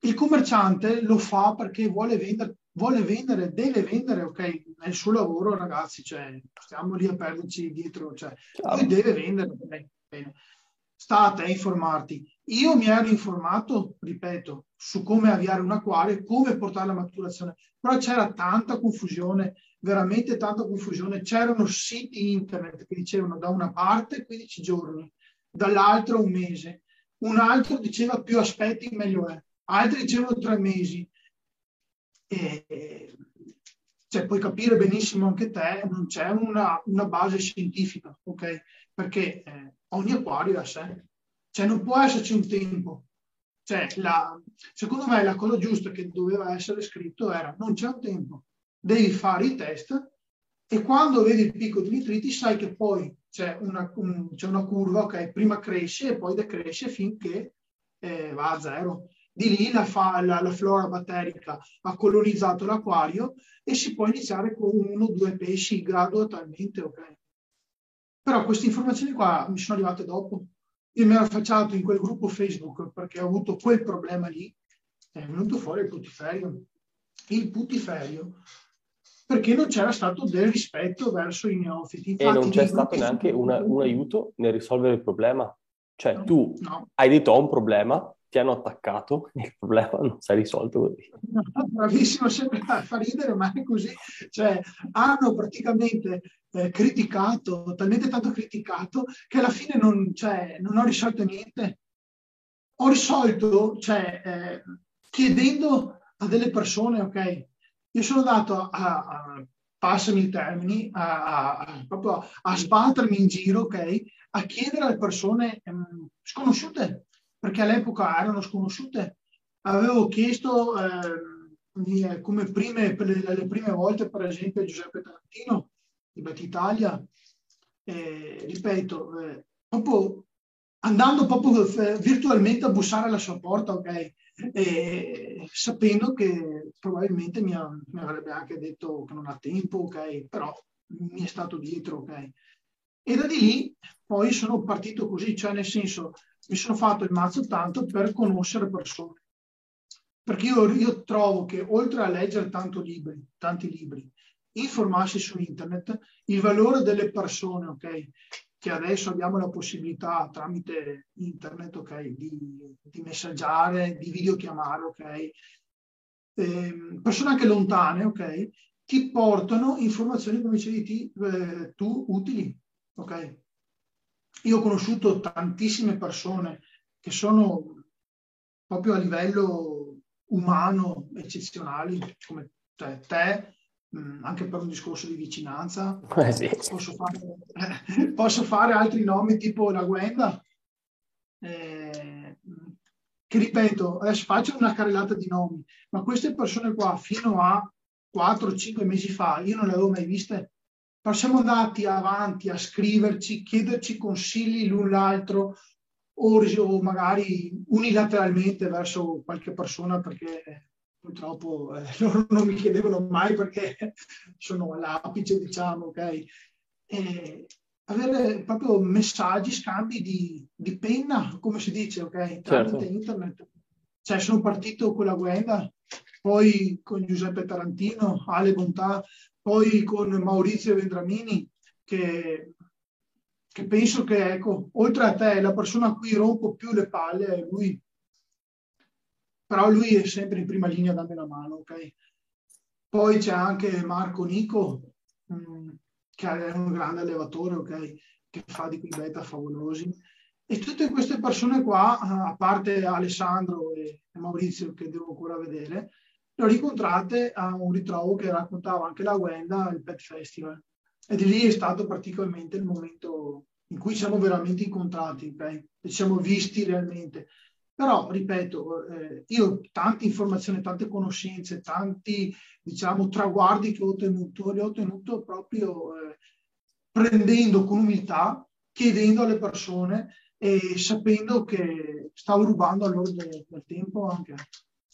Speaker 3: Il commerciante lo fa perché vuole vendere, vuole vendere, deve vendere, ok? È il suo lavoro, ragazzi, cioè, stiamo lì a perderci dietro, cioè, lui deve vendere, ok? Bene sta a te informarti. Io mi ero informato, ripeto, su come avviare un acquario come portare la maturazione, però c'era tanta confusione, veramente tanta confusione. C'erano siti internet che dicevano da una parte 15 giorni, dall'altra un mese, un altro diceva più aspetti meglio è, altri dicevano tre mesi. E, cioè, puoi capire benissimo anche te, non c'è una, una base scientifica, ok? Perché eh, ogni acquario è a sé. Cioè non può esserci un tempo. Cioè, la, secondo me la cosa giusta che doveva essere scritto era non c'è un tempo, devi fare i test e quando vedi il picco di nitriti sai che poi c'è una, un, c'è una curva, ok, prima cresce e poi decresce finché eh, va a zero. Di lì la, fa, la, la, flora batterica ha colonizzato l'acquario e si può iniziare con uno o due pesci gradualmente, ok? Però queste informazioni qua mi sono arrivate dopo. Io mi ero affacciato in quel gruppo Facebook perché ho avuto quel problema lì, è venuto fuori il putiferio. Il putiferio perché non c'era stato del rispetto verso i neofiti.
Speaker 2: Infatti, e non c'è stato neanche una, un aiuto nel risolvere il problema. Cioè, no, tu no. hai detto ho un problema, ti hanno attaccato, [LAUGHS] il problema non si è risolto così.
Speaker 3: No, bravissimo, sembra fa ridere, ma è così. Cioè, hanno praticamente eh, criticato, talmente tanto criticato, che alla fine non, cioè, non ho risolto niente. Ho risolto, cioè, eh, chiedendo a delle persone, ok, io sono andato a, a passami i termini, a, a, proprio a, sbattermi in giro, ok, a chiedere alle persone um, sconosciute, perché all'epoca erano sconosciute. Avevo chiesto eh, come prime, per le, le, prime volte, per esempio, a Giuseppe Tarantino di Bet Italia, eh, ripeto, eh, proprio andando proprio eh, virtualmente a bussare alla sua porta, ok? E, sapendo che probabilmente mi, ha, mi, avrebbe anche detto che non ha tempo, ok? Però mi è stato dietro, ok? E da di lì poi sono partito così, cioè nel senso mi sono fatto il mazzo tanto per conoscere persone. Perché io, io trovo che oltre a leggere libri, tanti libri, informarsi su internet, il valore delle persone, ok? Che adesso abbiamo la possibilità tramite internet, ok? Di, di messaggiare, di videochiamare, ok? Eh, persone anche lontane, ok? Ti portano informazioni, come dicevi eh, tu, utili, ok? Io ho conosciuto tantissime persone che sono proprio a livello umano eccezionali, come cioè, te, mh, anche per un discorso di vicinanza. [LAUGHS]
Speaker 2: Eh sì.
Speaker 3: posso, fare, [LAUGHS] posso, fare, altri nomi tipo la Gwenda, eh, che ripeto, adesso faccio una carrellata di nomi, ma queste persone qua fino a 4-5 mesi fa io non le avevo mai viste però siamo andati avanti a scriverci, chiederci consigli l'un l'altro o, o magari unilateralmente verso qualche persona perché purtroppo eh, [LAUGHS] loro non mi chiedevano mai perché [LAUGHS] sono all'apice, diciamo, ok? E avere proprio messaggi, scambi di, di penna, come si dice, ok? Tramite certo. internet. Cioè, sono partito con la Guenda, poi con Giuseppe Tarantino, Ale Bontà, poi con Maurizio Vendramini, che, che penso che, ecco, oltre a te, la persona a cui rompo più le palle è lui però lui è sempre in prima linea dammi la mano, ok? Poi c'è anche Marco Nico, mm, che è un grande allevatore, ok? Che fa di quei beta favolosi. E tutte queste persone qua, a parte Alessandro e Maurizio, che devo ancora vedere, le ho ricontrate a un ritrovo che raccontava anche la Wenda al Pet Festival. E di lì è stato praticamente il momento in cui siamo veramente incontrati, ok? E ci siamo visti realmente. Però, ripeto, eh, io ho tante informazioni, tante conoscenze, tanti, diciamo, traguardi che ho ottenuto, li ho ottenuto proprio eh, prendendo con umiltà, chiedendo alle persone e sapendo che stavo rubando a loro del, del tempo anche.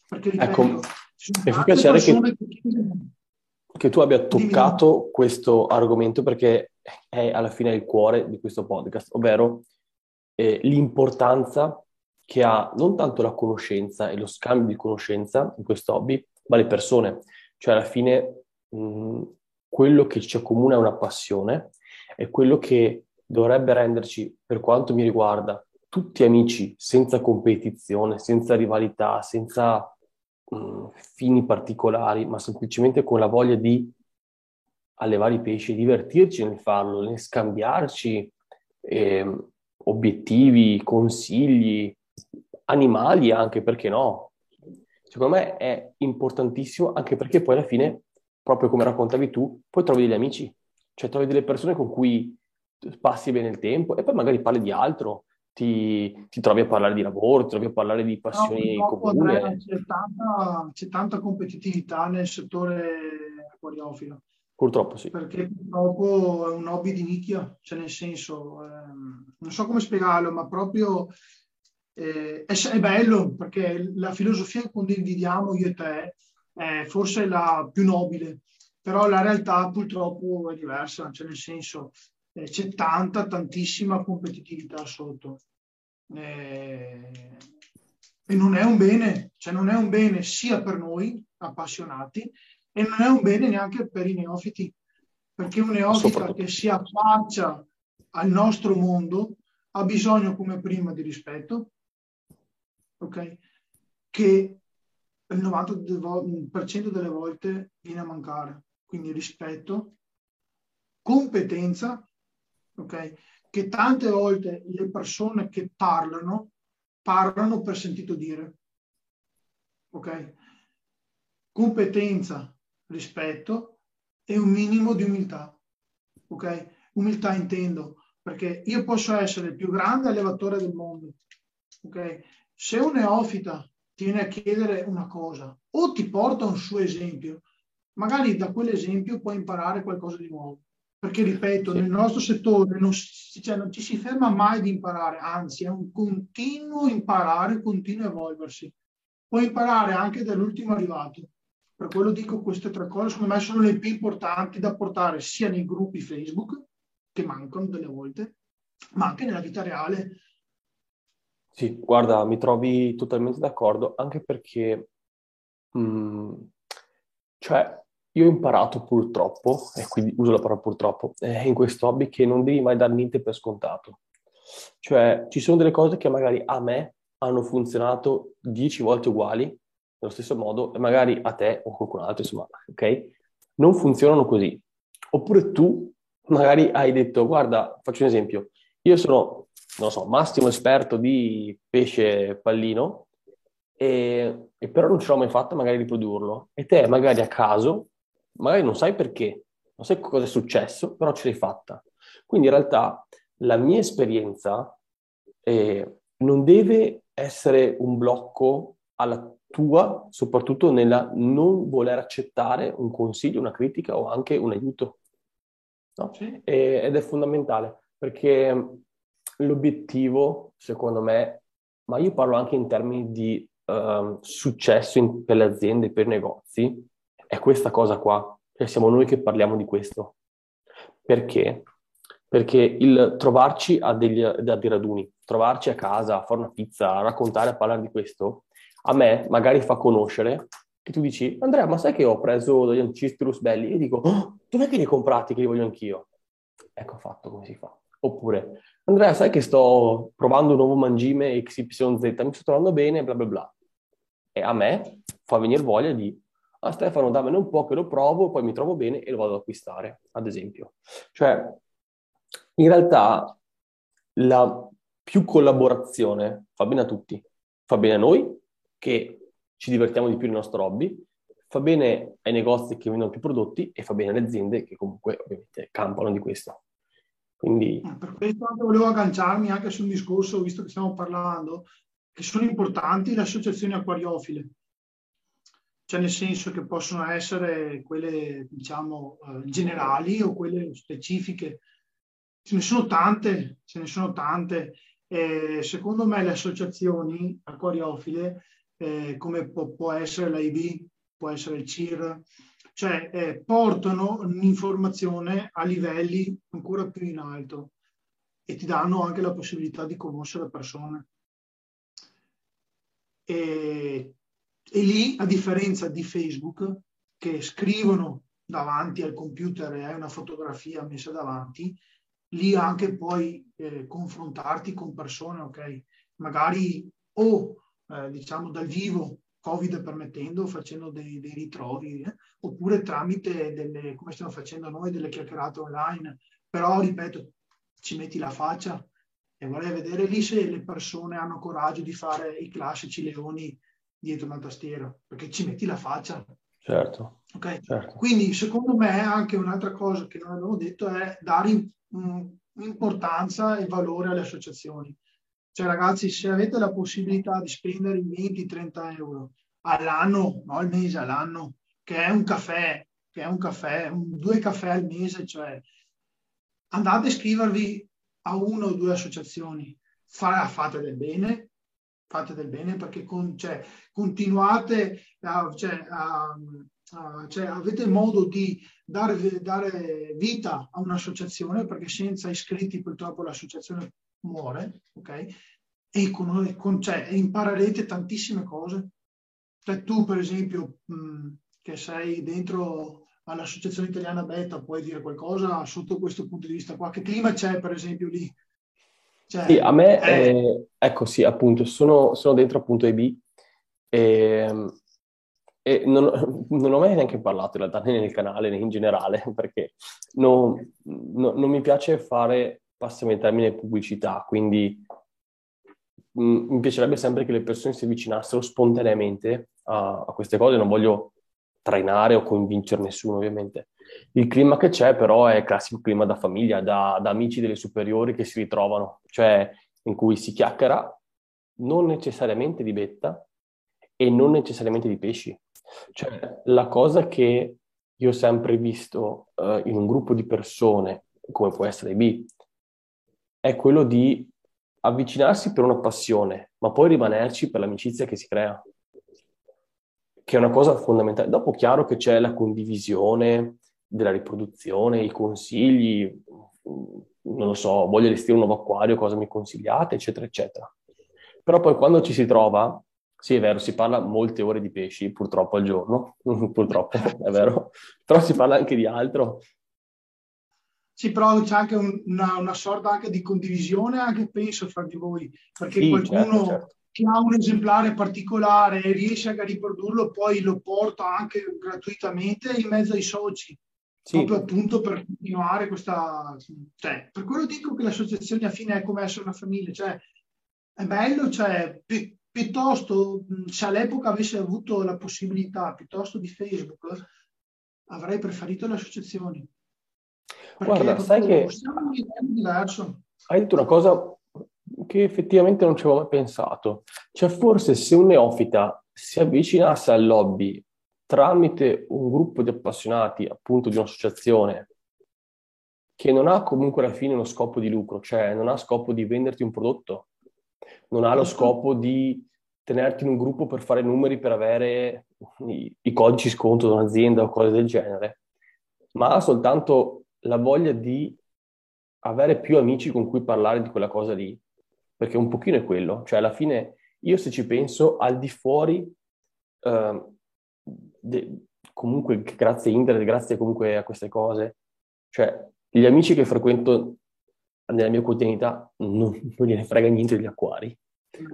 Speaker 3: Perché, ripeto, ecco,
Speaker 2: mi fa piacere che, che, tu abbia toccato questo argomento perché è alla fine il cuore di questo podcast, ovvero eh, l'importanza che ha non tanto la conoscenza e lo scambio di conoscenza in questo hobby, ma le persone. Cioè alla fine mh, quello che ci accomuna è una passione, è quello che dovrebbe renderci, per quanto mi riguarda, tutti amici, senza competizione, senza rivalità, senza mh, fini particolari, ma semplicemente con la voglia di allevare i pesci, divertirci nel farlo, nel scambiarci eh, obiettivi, consigli, animali anche, perché no? Secondo me è importantissimo anche perché poi alla fine, proprio come raccontavi tu, poi trovi degli amici, cioè trovi delle persone con cui passi bene il tempo e poi magari parli di altro, ti, ti trovi a parlare di lavoro, ti trovi a parlare di passioni no, comuni.
Speaker 3: C'è tanta, c'è tanta competitività nel settore acquariofilo.
Speaker 2: Purtroppo sì.
Speaker 3: Perché purtroppo è un hobby di nicchia, cioè nel senso, ehm, non so come spiegarlo, ma proprio eh, è, è, bello perché la filosofia che condividiamo io e te è forse la più nobile, però la realtà purtroppo è diversa, cioè nel senso eh, c'è tanta, tantissima competitività sotto. Eh, e non è un bene, cioè non è un bene sia per noi appassionati e non è un bene neanche per i neofiti, perché un neofita che si affaccia al nostro mondo ha bisogno come prima di rispetto, ok? Che il 90% delle volte viene a mancare. Quindi rispetto, competenza, ok? Che tante volte le persone che parlano, parlano per sentito dire. Ok? Competenza, rispetto e un minimo di umiltà. Ok? Umiltà intendo perché io posso essere il più grande allevatore del mondo, ok? se un neofita ti viene a chiedere una cosa o ti porta un suo esempio, magari da quell'esempio puoi imparare qualcosa di nuovo. Perché, ripeto, sì. nel nostro settore non, cioè, non, ci si ferma mai di imparare, anzi è un continuo imparare, continuo evolversi. Puoi imparare anche dall'ultimo arrivato. Per quello dico queste tre cose, secondo me sono le più importanti da portare sia nei gruppi Facebook, che mancano delle volte, ma anche nella vita reale
Speaker 2: sì, guarda, mi trovi totalmente d'accordo, anche perché, mh, mm, cioè, io ho imparato purtroppo, e quindi uso la parola purtroppo, eh, in questo hobby che non devi mai dare niente per scontato. Cioè, ci sono delle cose che magari a me hanno funzionato dieci volte uguali, nello stesso modo, e magari a te o a qualcun altro, insomma, ok? Non funzionano così. Oppure tu magari hai detto, guarda, faccio un esempio, io sono non so, massimo esperto di pesce pallino, e, e però non ce l'ho mai fatta magari riprodurlo. E te magari a caso, magari non sai perché, non sai cosa è successo, però ce l'hai fatta. Quindi in realtà la mia esperienza eh, non deve essere un blocco alla tua, soprattutto nella non voler accettare un consiglio, una critica o anche un aiuto. no? sì. e, ed è fondamentale perché l'obiettivo, secondo me, ma io parlo anche in termini di uh, successo in, per le aziende, per i negozi, è questa cosa qua. Cioè siamo noi che parliamo di questo. Perché? Perché il trovarci a degli, a dei raduni, trovarci a casa, a fare una pizza, a raccontare, a parlare di questo, a me magari fa conoscere che tu dici, Andrea, ma sai che ho preso degli antistrus belli? E dico, oh, dov'è che li hai comprati che li voglio anch'io? Ecco fatto come si fa. Oppure, Andrea, sai che sto provando un nuovo mangime XYZ, mi sto trovando bene, bla bla bla. E a me fa venire voglia di, ah Stefano, dammene un po' che lo provo, poi mi trovo bene e lo vado ad acquistare, ad esempio. Cioè, in realtà, la più collaborazione fa bene a tutti. Fa bene a noi, che ci divertiamo di più nel nostro hobby, fa bene ai negozi che vendono più prodotti e fa bene alle aziende che comunque ovviamente campano di questo. Quindi...
Speaker 3: Eh, per questo anche volevo agganciarmi anche su un discorso, visto che stiamo parlando, che sono importanti le associazioni acquariofile. Cioè nel senso che possono essere quelle, diciamo, eh, generali o quelle specifiche. Ce ne sono tante, ce ne sono tante. E secondo me le associazioni acquariofile, eh, come può, può essere l'AIB, può essere il CIR, cioè eh, portano l'informazione a livelli ancora più in alto e ti danno anche la possibilità di conoscere persone. E, e lì, a differenza di Facebook, che scrivono davanti al computer e hai una fotografia messa davanti, lì anche puoi eh, confrontarti con persone, ok? Magari o eh, diciamo dal vivo Covid permettendo, facendo dei, dei ritrovi, eh? oppure tramite delle, come stiamo facendo noi, delle chiacchierate online. Però, ripeto, ci metti la faccia e vorrei vedere lì se le persone hanno coraggio di fare i classici leoni dietro una tastiera, perché ci metti la faccia.
Speaker 2: Certo.
Speaker 3: Okay?
Speaker 2: certo.
Speaker 3: Quindi, secondo me, anche un'altra cosa che non abbiamo detto è dare importanza e valore alle associazioni. Cioè ragazzi, se avete la possibilità di spendere 20-30 euro all'anno, no al mese, all'anno, che è un caffè, che è un caffè, un, due caffè al mese, cioè andate a iscrivervi a una o due associazioni, fate del bene, fate del bene perché con, cioè, continuate, a, cioè, a, a, cioè, avete modo di dare, dare vita a un'associazione perché senza iscritti purtroppo l'associazione muore, ok? E con, con, cioè, imparerete tantissime cose. Cioè, tu, per esempio, mh, che sei dentro all'Associazione Italiana Beta, puoi dire qualcosa sotto questo punto di vista qua? Che clima c'è, per esempio, lì?
Speaker 2: Cioè, sì, a me, è... eh, ecco sì, appunto, sono, sono dentro appunto EB e, e non, [LAUGHS] non, ho mai neanche parlato in realtà né nel canale né in generale [LAUGHS] perché non, no, non mi piace fare passami il termine pubblicità, quindi mh, mm, mi piacerebbe sempre che le persone si avvicinassero spontaneamente a, a, queste cose, non voglio trainare o convincere nessuno ovviamente. Il clima che c'è però è il classico clima da famiglia, da, da amici delle superiori che si ritrovano, cioè in cui si chiacchiera non necessariamente di betta e non necessariamente di pesci. Cioè la cosa che io ho sempre visto uh, in un gruppo di persone, come può essere B, è quello di avvicinarsi per una passione, ma poi rimanerci per l'amicizia che si crea, che è una cosa fondamentale. Dopo chiaro che c'è la condivisione della riproduzione, i consigli, non lo so, voglio allestire un nuovo acquario, cosa mi consigliate, eccetera, eccetera. Però poi quando ci si trova, sì è vero, si parla molte ore di pesci, purtroppo al giorno, [LAUGHS] purtroppo è vero, però si parla anche di altro,
Speaker 3: sì, però c'è anche un, una, una, sorta anche di condivisione, anche penso, fra di voi, perché sì, qualcuno certo, certo. che ha un esemplare particolare e riesce a riprodurlo, poi lo porta anche gratuitamente in mezzo ai soci. Sì. proprio appunto per continuare questa... Cioè, per quello dico che l'associazione a fine è come essere una famiglia, cioè è bello, cioè, pi- piuttosto se all'epoca avessi avuto la possibilità, piuttosto di Facebook, avrei preferito le associazioni.
Speaker 2: Guarda, sai che hai detto una cosa che effettivamente non ci avevo mai pensato. Cioè, forse se un neofita si avvicinasse al lobby tramite un gruppo di appassionati, appunto di un'associazione, che non ha comunque alla fine uno scopo di lucro, cioè non ha scopo di venderti un prodotto, non ha lo certo. scopo di tenerti in un gruppo per fare numeri per avere i, i codici sconto da un'azienda o cose del genere, ma ha soltanto la voglia di avere più amici con cui parlare di quella cosa lì, perché un pochino è quello, cioè alla fine io se ci penso al di fuori, eh, de, comunque grazie a internet, grazie comunque a queste cose, cioè gli amici che frequento nella mia quotidianità non, non gliene frega niente degli acquari,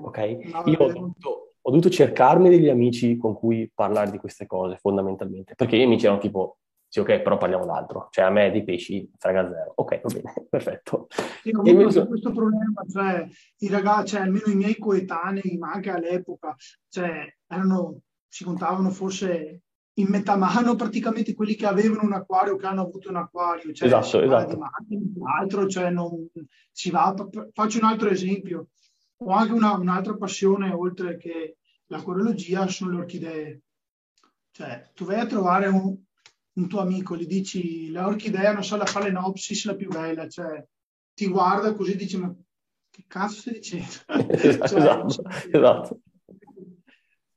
Speaker 2: ok? Io ho dovuto, ho dovuto cercarmi degli amici con cui parlare di queste cose fondamentalmente, perché i miei amici erano tipo sì, ok, però parliamo d'altro. Cioè, a me dei pesci frega zero. Ok, va bene, [LAUGHS] perfetto.
Speaker 3: Sì, comunque invece... questo problema, cioè, i ragazzi, cioè, almeno i miei coetanei, ma anche all'epoca, cioè, erano, si contavano forse in metà mano praticamente quelli che avevano un acquario che hanno avuto un acquario. Cioè,
Speaker 2: esatto, esatto.
Speaker 3: Macchine, altro, cioè, non, si va, faccio un altro esempio. Ho anche una, un'altra passione, oltre che l'acquariologia, sono le orchidee. Cioè, tu vai a trovare un, un tuo amico, gli dici la orchidea, non so, la Phalaenopsis la più bella, cioè ti guarda così dici ma che cazzo stai dicendo? [LAUGHS] [LAUGHS]
Speaker 2: esatto, cioè, esatto, esatto.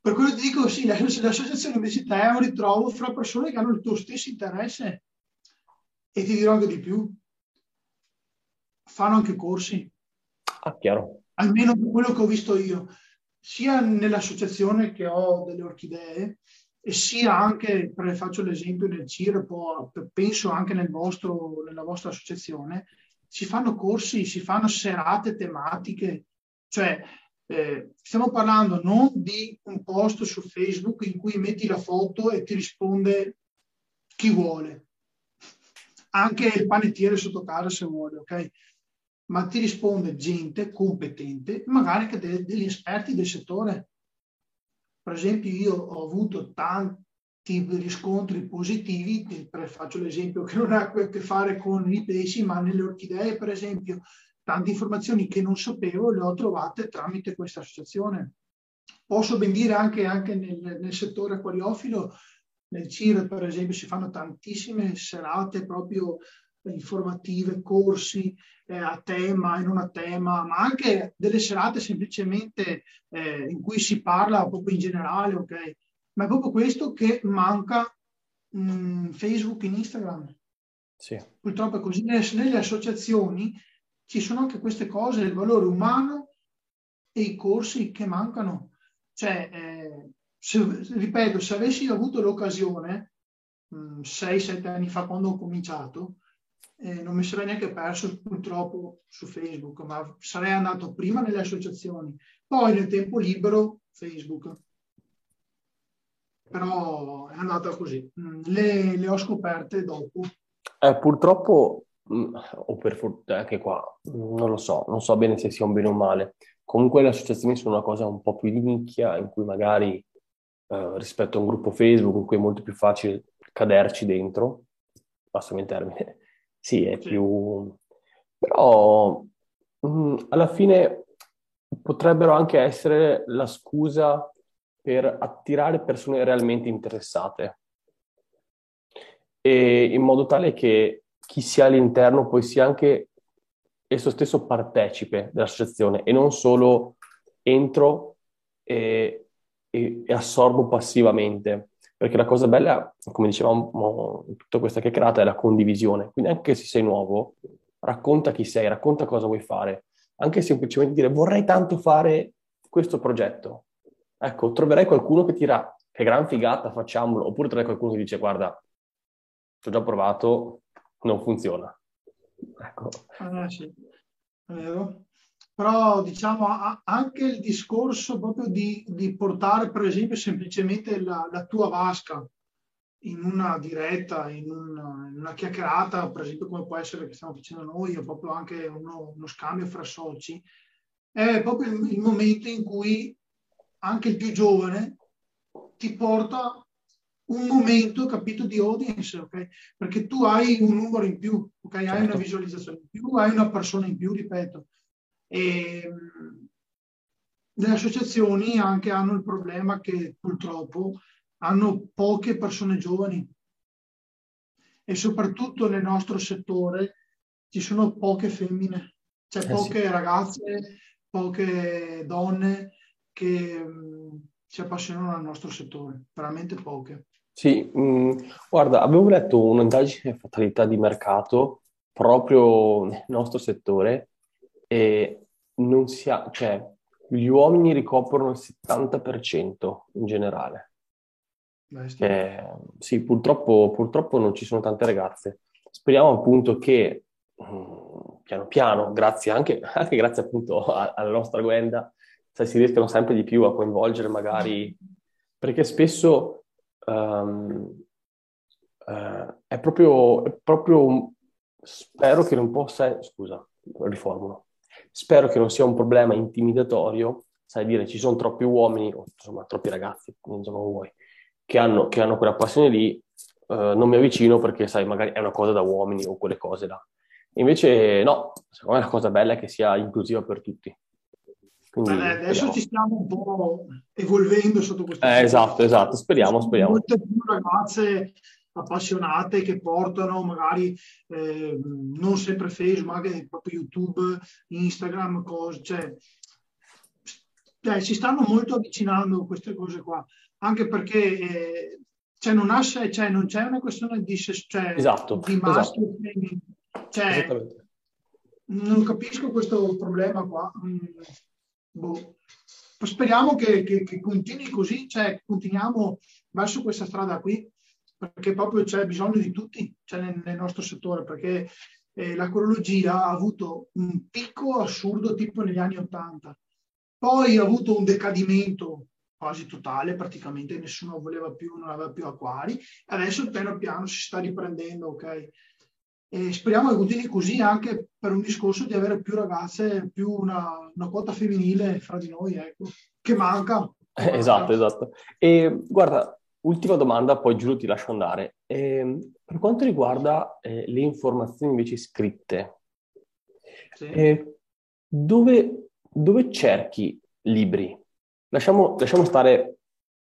Speaker 3: Per quello ti dico sì, l'associazione te è un ritrovo fra persone che hanno il tuo stesso interesse e ti dirò anche di più, fanno anche corsi.
Speaker 2: Ah, chiaro.
Speaker 3: Almeno quello che ho visto io, sia nell'associazione che ho delle orchidee, e sia anche, faccio l'esempio nel CIR, penso anche nel vostro, nella vostra associazione, si fanno corsi, si fanno serate tematiche, cioè eh, stiamo parlando non di un post su Facebook in cui metti la foto e ti risponde chi vuole, anche il panettiere sotto casa se vuole, ok? Ma ti risponde gente competente, magari anche degli esperti del settore. Per esempio, io ho avuto tanti riscontri positivi, faccio l'esempio che non ha a che fare con i pesci, ma nelle orchidee, per esempio, tante informazioni che non sapevo le ho trovate tramite questa associazione. Posso ben dire anche, anche nel, nel settore acquariofilo, nel CIR per esempio si fanno tantissime serate proprio informative, corsi eh, a tema e non a tema, ma anche delle serate semplicemente eh, in cui si parla proprio in generale, ok? Ma è proprio questo che manca mh, Facebook e Instagram.
Speaker 2: Sì.
Speaker 3: Purtroppo è così. Nelle, nelle associazioni ci sono anche queste cose, il valore umano e i corsi che mancano. Cioè, eh, se, ripeto, se avessi avuto l'occasione, 6-7 anni fa quando ho cominciato, eh, non mi sarei neanche perso purtroppo su Facebook, ma sarei andato prima nelle associazioni, poi nel tempo libero Facebook. Però è andata così. Mm, le, le ho scoperte dopo.
Speaker 2: Eh, purtroppo, mm, o per fortuna, anche qua, non lo so, non so bene se sia un bene o un male. Comunque le associazioni sono una cosa un po' più di nicchia, in cui magari eh, rispetto a un gruppo Facebook, in cui è molto più facile caderci dentro, passami il termine, [LAUGHS] sì, è più... Però mh, mm, alla fine potrebbero anche essere la scusa per attirare persone realmente interessate. E in modo tale che chi sia all'interno poi sia anche esso stesso partecipe dell'associazione e non solo entro e, e, e assorbo passivamente. Perché la cosa bella, come dicevamo in tutta questa chiacchierata, è la condivisione. Quindi anche se sei nuovo, racconta chi sei, racconta cosa vuoi fare. Anche semplicemente dire vorrei tanto fare questo progetto. Ecco, troverai qualcuno che dirà che gran figata, facciamolo. Oppure troverai qualcuno che dice guarda, ci ho già provato, non funziona. Ecco.
Speaker 3: Ah, sì. Vero però diciamo anche il discorso proprio di, di portare per esempio semplicemente la, la, tua vasca in una diretta, in una, in una, chiacchierata, per esempio come può essere che stiamo facendo noi, o proprio anche uno, uno scambio fra soci, è proprio il, il, momento in cui anche il più giovane ti porta un momento, capito, di audience, ok? Perché tu hai un numero in più, ok? Hai certo. una visualizzazione in più, hai una persona in più, ripeto. E le associazioni anche hanno il problema che purtroppo hanno poche persone giovani e soprattutto nel nostro settore ci sono poche femmine, cioè eh poche sì. ragazze, poche donne che mh, si appassionano al nostro settore, veramente poche.
Speaker 2: Sì, mh, guarda, avevo letto un'indagine fatalità di mercato proprio nel nostro settore e non si ha, cioè, gli uomini ricoprono il 70% in generale. Eh, sì, purtroppo, purtroppo non ci sono tante ragazze. Speriamo appunto che mm, piano piano, grazie anche, [LAUGHS] anche grazie appunto a, alla nostra Gwenda, cioè, si riescano sempre di più a coinvolgere magari, perché spesso um, uh, è, proprio, è proprio, spero che non possa, scusa, riformulo, spero che non sia un problema intimidatorio, sai dire ci sono troppi uomini, o insomma troppi ragazzi, insomma vuoi, che hanno, che hanno quella passione lì, uh, non mi avvicino perché sai magari è una cosa da uomini o quelle cose là. Invece no, secondo me la cosa bella è che sia inclusiva per tutti.
Speaker 3: Quindi, Beh, adesso ci stiamo un po' evolvendo sotto questo
Speaker 2: eh, Esatto, esatto, speriamo, speriamo.
Speaker 3: Molte più ragazze appassionate che portano magari eh, non sempre Facebook, magari proprio YouTube, Instagram, cose, cioè, cioè, si stanno molto avvicinando queste cose qua, anche perché eh, cioè, non, ha, cioè, non c'è una questione di, cioè,
Speaker 2: esatto,
Speaker 3: di maschio, esatto. cioè, non capisco questo problema qua. Mm boh. Speriamo che, che, che, continui così, cioè continuiamo verso questa strada qui, perché proprio c'è bisogno di tutti cioè nel, nel, nostro settore, perché eh, l'archeologia ha avuto un picco assurdo tipo negli anni Ottanta, poi ha avuto un decadimento quasi totale, praticamente nessuno voleva più, non aveva più acquari, adesso piano piano si sta riprendendo, ok? E speriamo che continui così anche per un discorso di avere più ragazze, più una, una quota femminile fra di noi, ecco, che manca.
Speaker 2: Eh, esatto, esatto. E guarda, ultima domanda, poi giuro ti lascio andare. E, per quanto riguarda eh, le informazioni invece scritte, sì. eh, dove, dove, cerchi libri? Lasciamo, lasciamo stare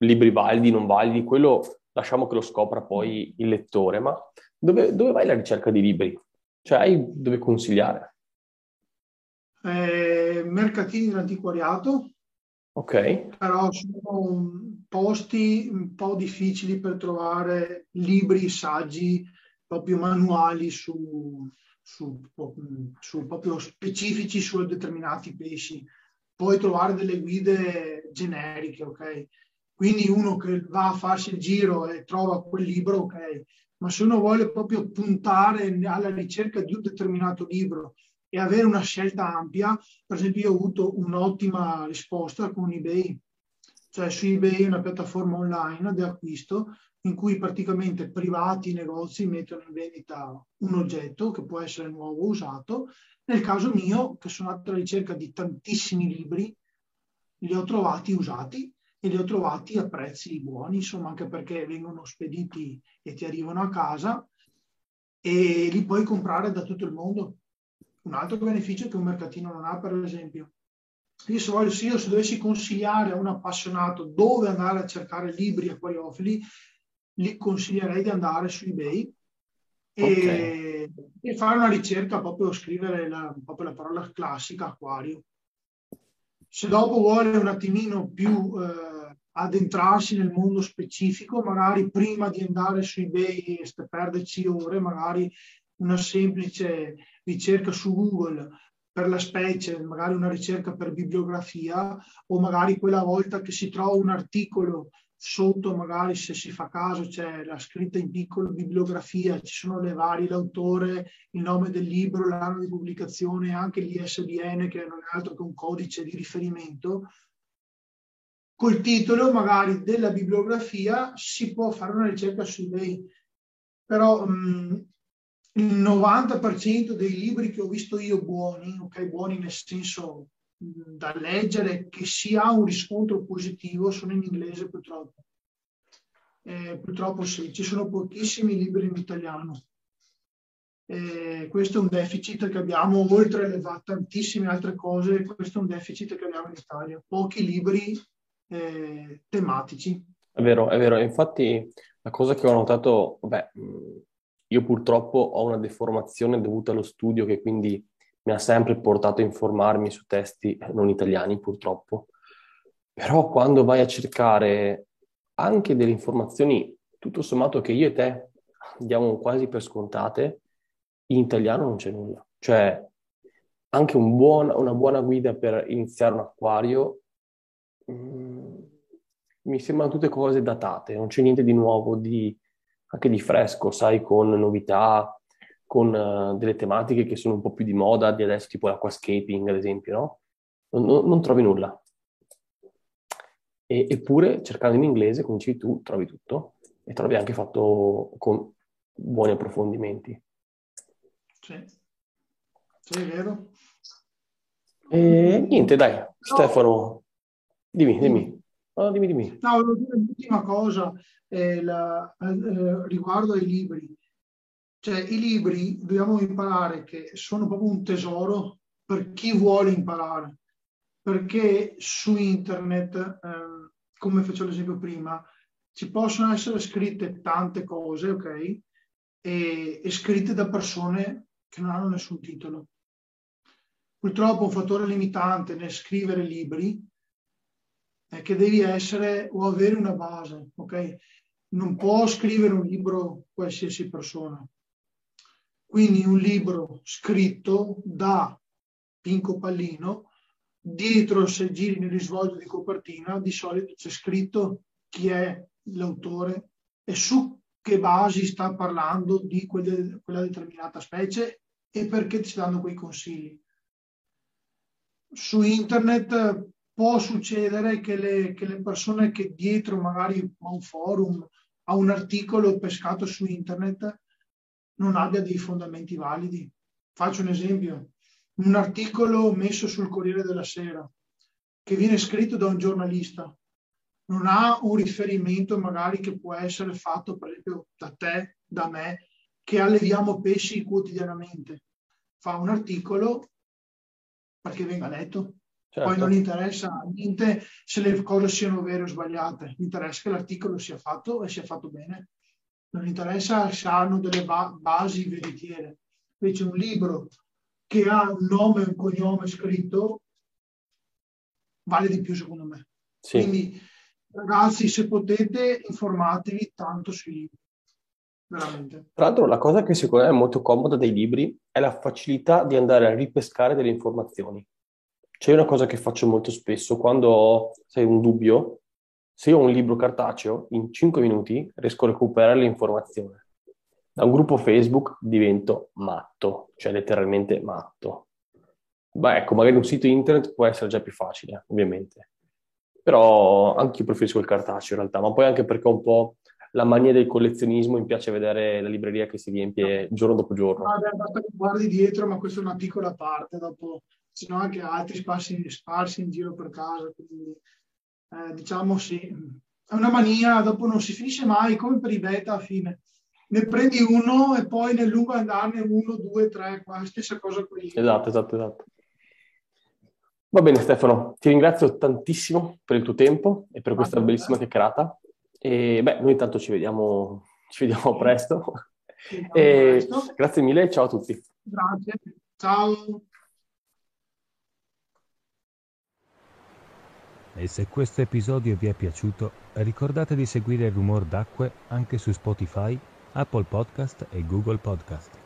Speaker 2: libri validi, non validi, quello lasciamo che lo scopra poi il lettore, ma dove, dove vai la ricerca di libri? Cioè, hai dove consigliare?
Speaker 3: Eh, mercatini dell'antiquariato.
Speaker 2: Ok.
Speaker 3: Però sono posti un po' difficili per trovare libri, saggi, proprio manuali su, su, su proprio specifici su determinati pesci. Puoi trovare delle guide generiche, ok? Quindi uno che va a farsi il giro e trova quel libro, ok, ma se uno vuole proprio puntare alla ricerca di un determinato libro e avere una scelta ampia, per esempio io ho avuto un'ottima risposta con eBay, cioè su eBay è una piattaforma online di acquisto in cui praticamente privati negozi mettono in vendita un oggetto che può essere nuovo o usato. Nel caso mio, che sono andato alla ricerca di tantissimi libri, li ho trovati usati e li ho trovati a prezzi buoni, insomma, anche perché vengono spediti e ti arrivano a casa e li puoi comprare da tutto il mondo. Un altro beneficio che un mercatino non ha, per esempio. Io se, voglio, se io se dovessi consigliare a un appassionato dove andare a cercare libri acquariofili, gli consiglierei di andare su eBay e, okay. fare una ricerca, proprio scrivere la, proprio la parola classica acquario. Se dopo vuole un attimino più eh, addentrarsi nel mondo specifico, magari prima di andare su eBay e perderci ore, magari una semplice ricerca su Google per la specie, magari una ricerca per bibliografia o magari quella volta che si trova un articolo sotto, magari se si fa caso c'è la scritta in piccolo bibliografia, ci sono le varie, l'autore, il nome del libro, l'anno di pubblicazione, anche l'ISBN che non è altro che un codice di riferimento, col titolo magari della bibliografia si può fare una ricerca su eBay, però mh, il 90% dei libri che ho visto io buoni, ok, buoni nel senso mh, da leggere, che si ha un riscontro positivo, sono in inglese purtroppo. Eh, purtroppo sì, ci sono pochissimi libri in italiano. Eh, questo è un deficit che abbiamo, oltre alle tantissime altre cose, questo è un deficit che abbiamo in Italia. Pochi libri eh, tematici.
Speaker 2: È vero, è vero. Infatti la cosa che ho notato, vabbè, io purtroppo ho una deformazione dovuta allo studio che quindi mi ha sempre portato a informarmi su testi non italiani, purtroppo. Però quando vai a cercare anche delle informazioni, tutto sommato che io e te diamo quasi per scontate, in italiano non c'è nulla. Cioè, anche un buon, una buona guida per iniziare un acquario mh, mm, mi sembrano tutte cose datate, non c'è niente di nuovo, di, anche di fresco, sai, con novità, con uh, delle tematiche che sono un po' più di moda di adesso, tipo l'acquascaping, ad esempio, no? Non, non, non trovi nulla. E, eppure, cercando in inglese, come dici tu, trovi tutto e trovi anche fatto con buoni approfondimenti.
Speaker 3: Sì, sì è vero.
Speaker 2: E niente, dai, no. Stefano, dimmi, dimmi. Oh, dimmi, dimmi.
Speaker 3: No, volevo dire l'ultima cosa eh, la, eh, riguardo ai libri. Cioè, i libri dobbiamo imparare che sono proprio un tesoro per chi vuole imparare, perché su internet, eh, come facevo l'esempio prima, ci possono essere scritte tante cose, ok? E, e scritte da persone che non hanno nessun titolo. Purtroppo un fattore limitante nel scrivere libri è che devi essere o avere una base, ok? Non può scrivere un libro qualsiasi persona. Quindi un libro scritto da Pinco Pallino, dietro se giri nel risvolto di copertina, di solito c'è scritto chi è l'autore e su che basi sta parlando di quelle, quella determinata specie e perché ti danno quei consigli. Su internet può succedere che le, che le persone che dietro magari a un forum, a un articolo pescato su internet, non abbia dei fondamenti validi. Faccio un esempio, un articolo messo sul Corriere della Sera che viene scritto da un giornalista, non ha un riferimento magari che può essere fatto per da te, da me, che alleviamo pesci quotidianamente. Fa un articolo perché venga letto. Certo. Poi non gli interessa niente se le cose siano vere o sbagliate, gli interessa che l'articolo sia fatto e sia fatto bene non interessa se hanno delle ba- basi veritiere. Invece un libro che ha un nome e un cognome scritto vale di più secondo me. Sì. Quindi ragazzi, se potete, informatevi tanto sui libri. Veramente.
Speaker 2: Tra l'altro, la cosa che secondo me è molto comoda dei libri è la facilità di andare a ripescare delle informazioni. C'è una cosa che faccio molto spesso quando ho sai, un dubbio se io ho un libro cartaceo, in 5 minuti riesco a recuperare l'informazione. Da un gruppo Facebook divento matto, cioè letteralmente matto. Beh, ecco, magari un sito internet può essere già più facile, ovviamente. Però anche io preferisco il cartaceo in realtà, ma poi anche perché ho un po' la mania del collezionismo, mi piace vedere la libreria che si riempie giorno dopo giorno.
Speaker 3: Vabbè, basta che guardi dietro, ma questa è una piccola parte, dopo, se no anche altri sparsi, sparsi in giro per casa, quindi eh, diciamo sì, è una mania, dopo non si finisce mai, come per i beta a fine. Ne prendi uno e poi nel lungo andarne uno, due, tre, qua, stessa cosa qui.
Speaker 2: Esatto, esatto, esatto. Va bene Stefano, ti ringrazio tantissimo per il tuo tempo e per questa bellissima chiacchierata. E beh, noi intanto ci vediamo, ci vediamo presto. e presto. Grazie mille e ciao a tutti.
Speaker 3: Grazie, ciao.
Speaker 1: E se questo episodio vi è piaciuto, ricordate di seguire rumor d'acque anche su Spotify, Apple Podcast e Google Podcast.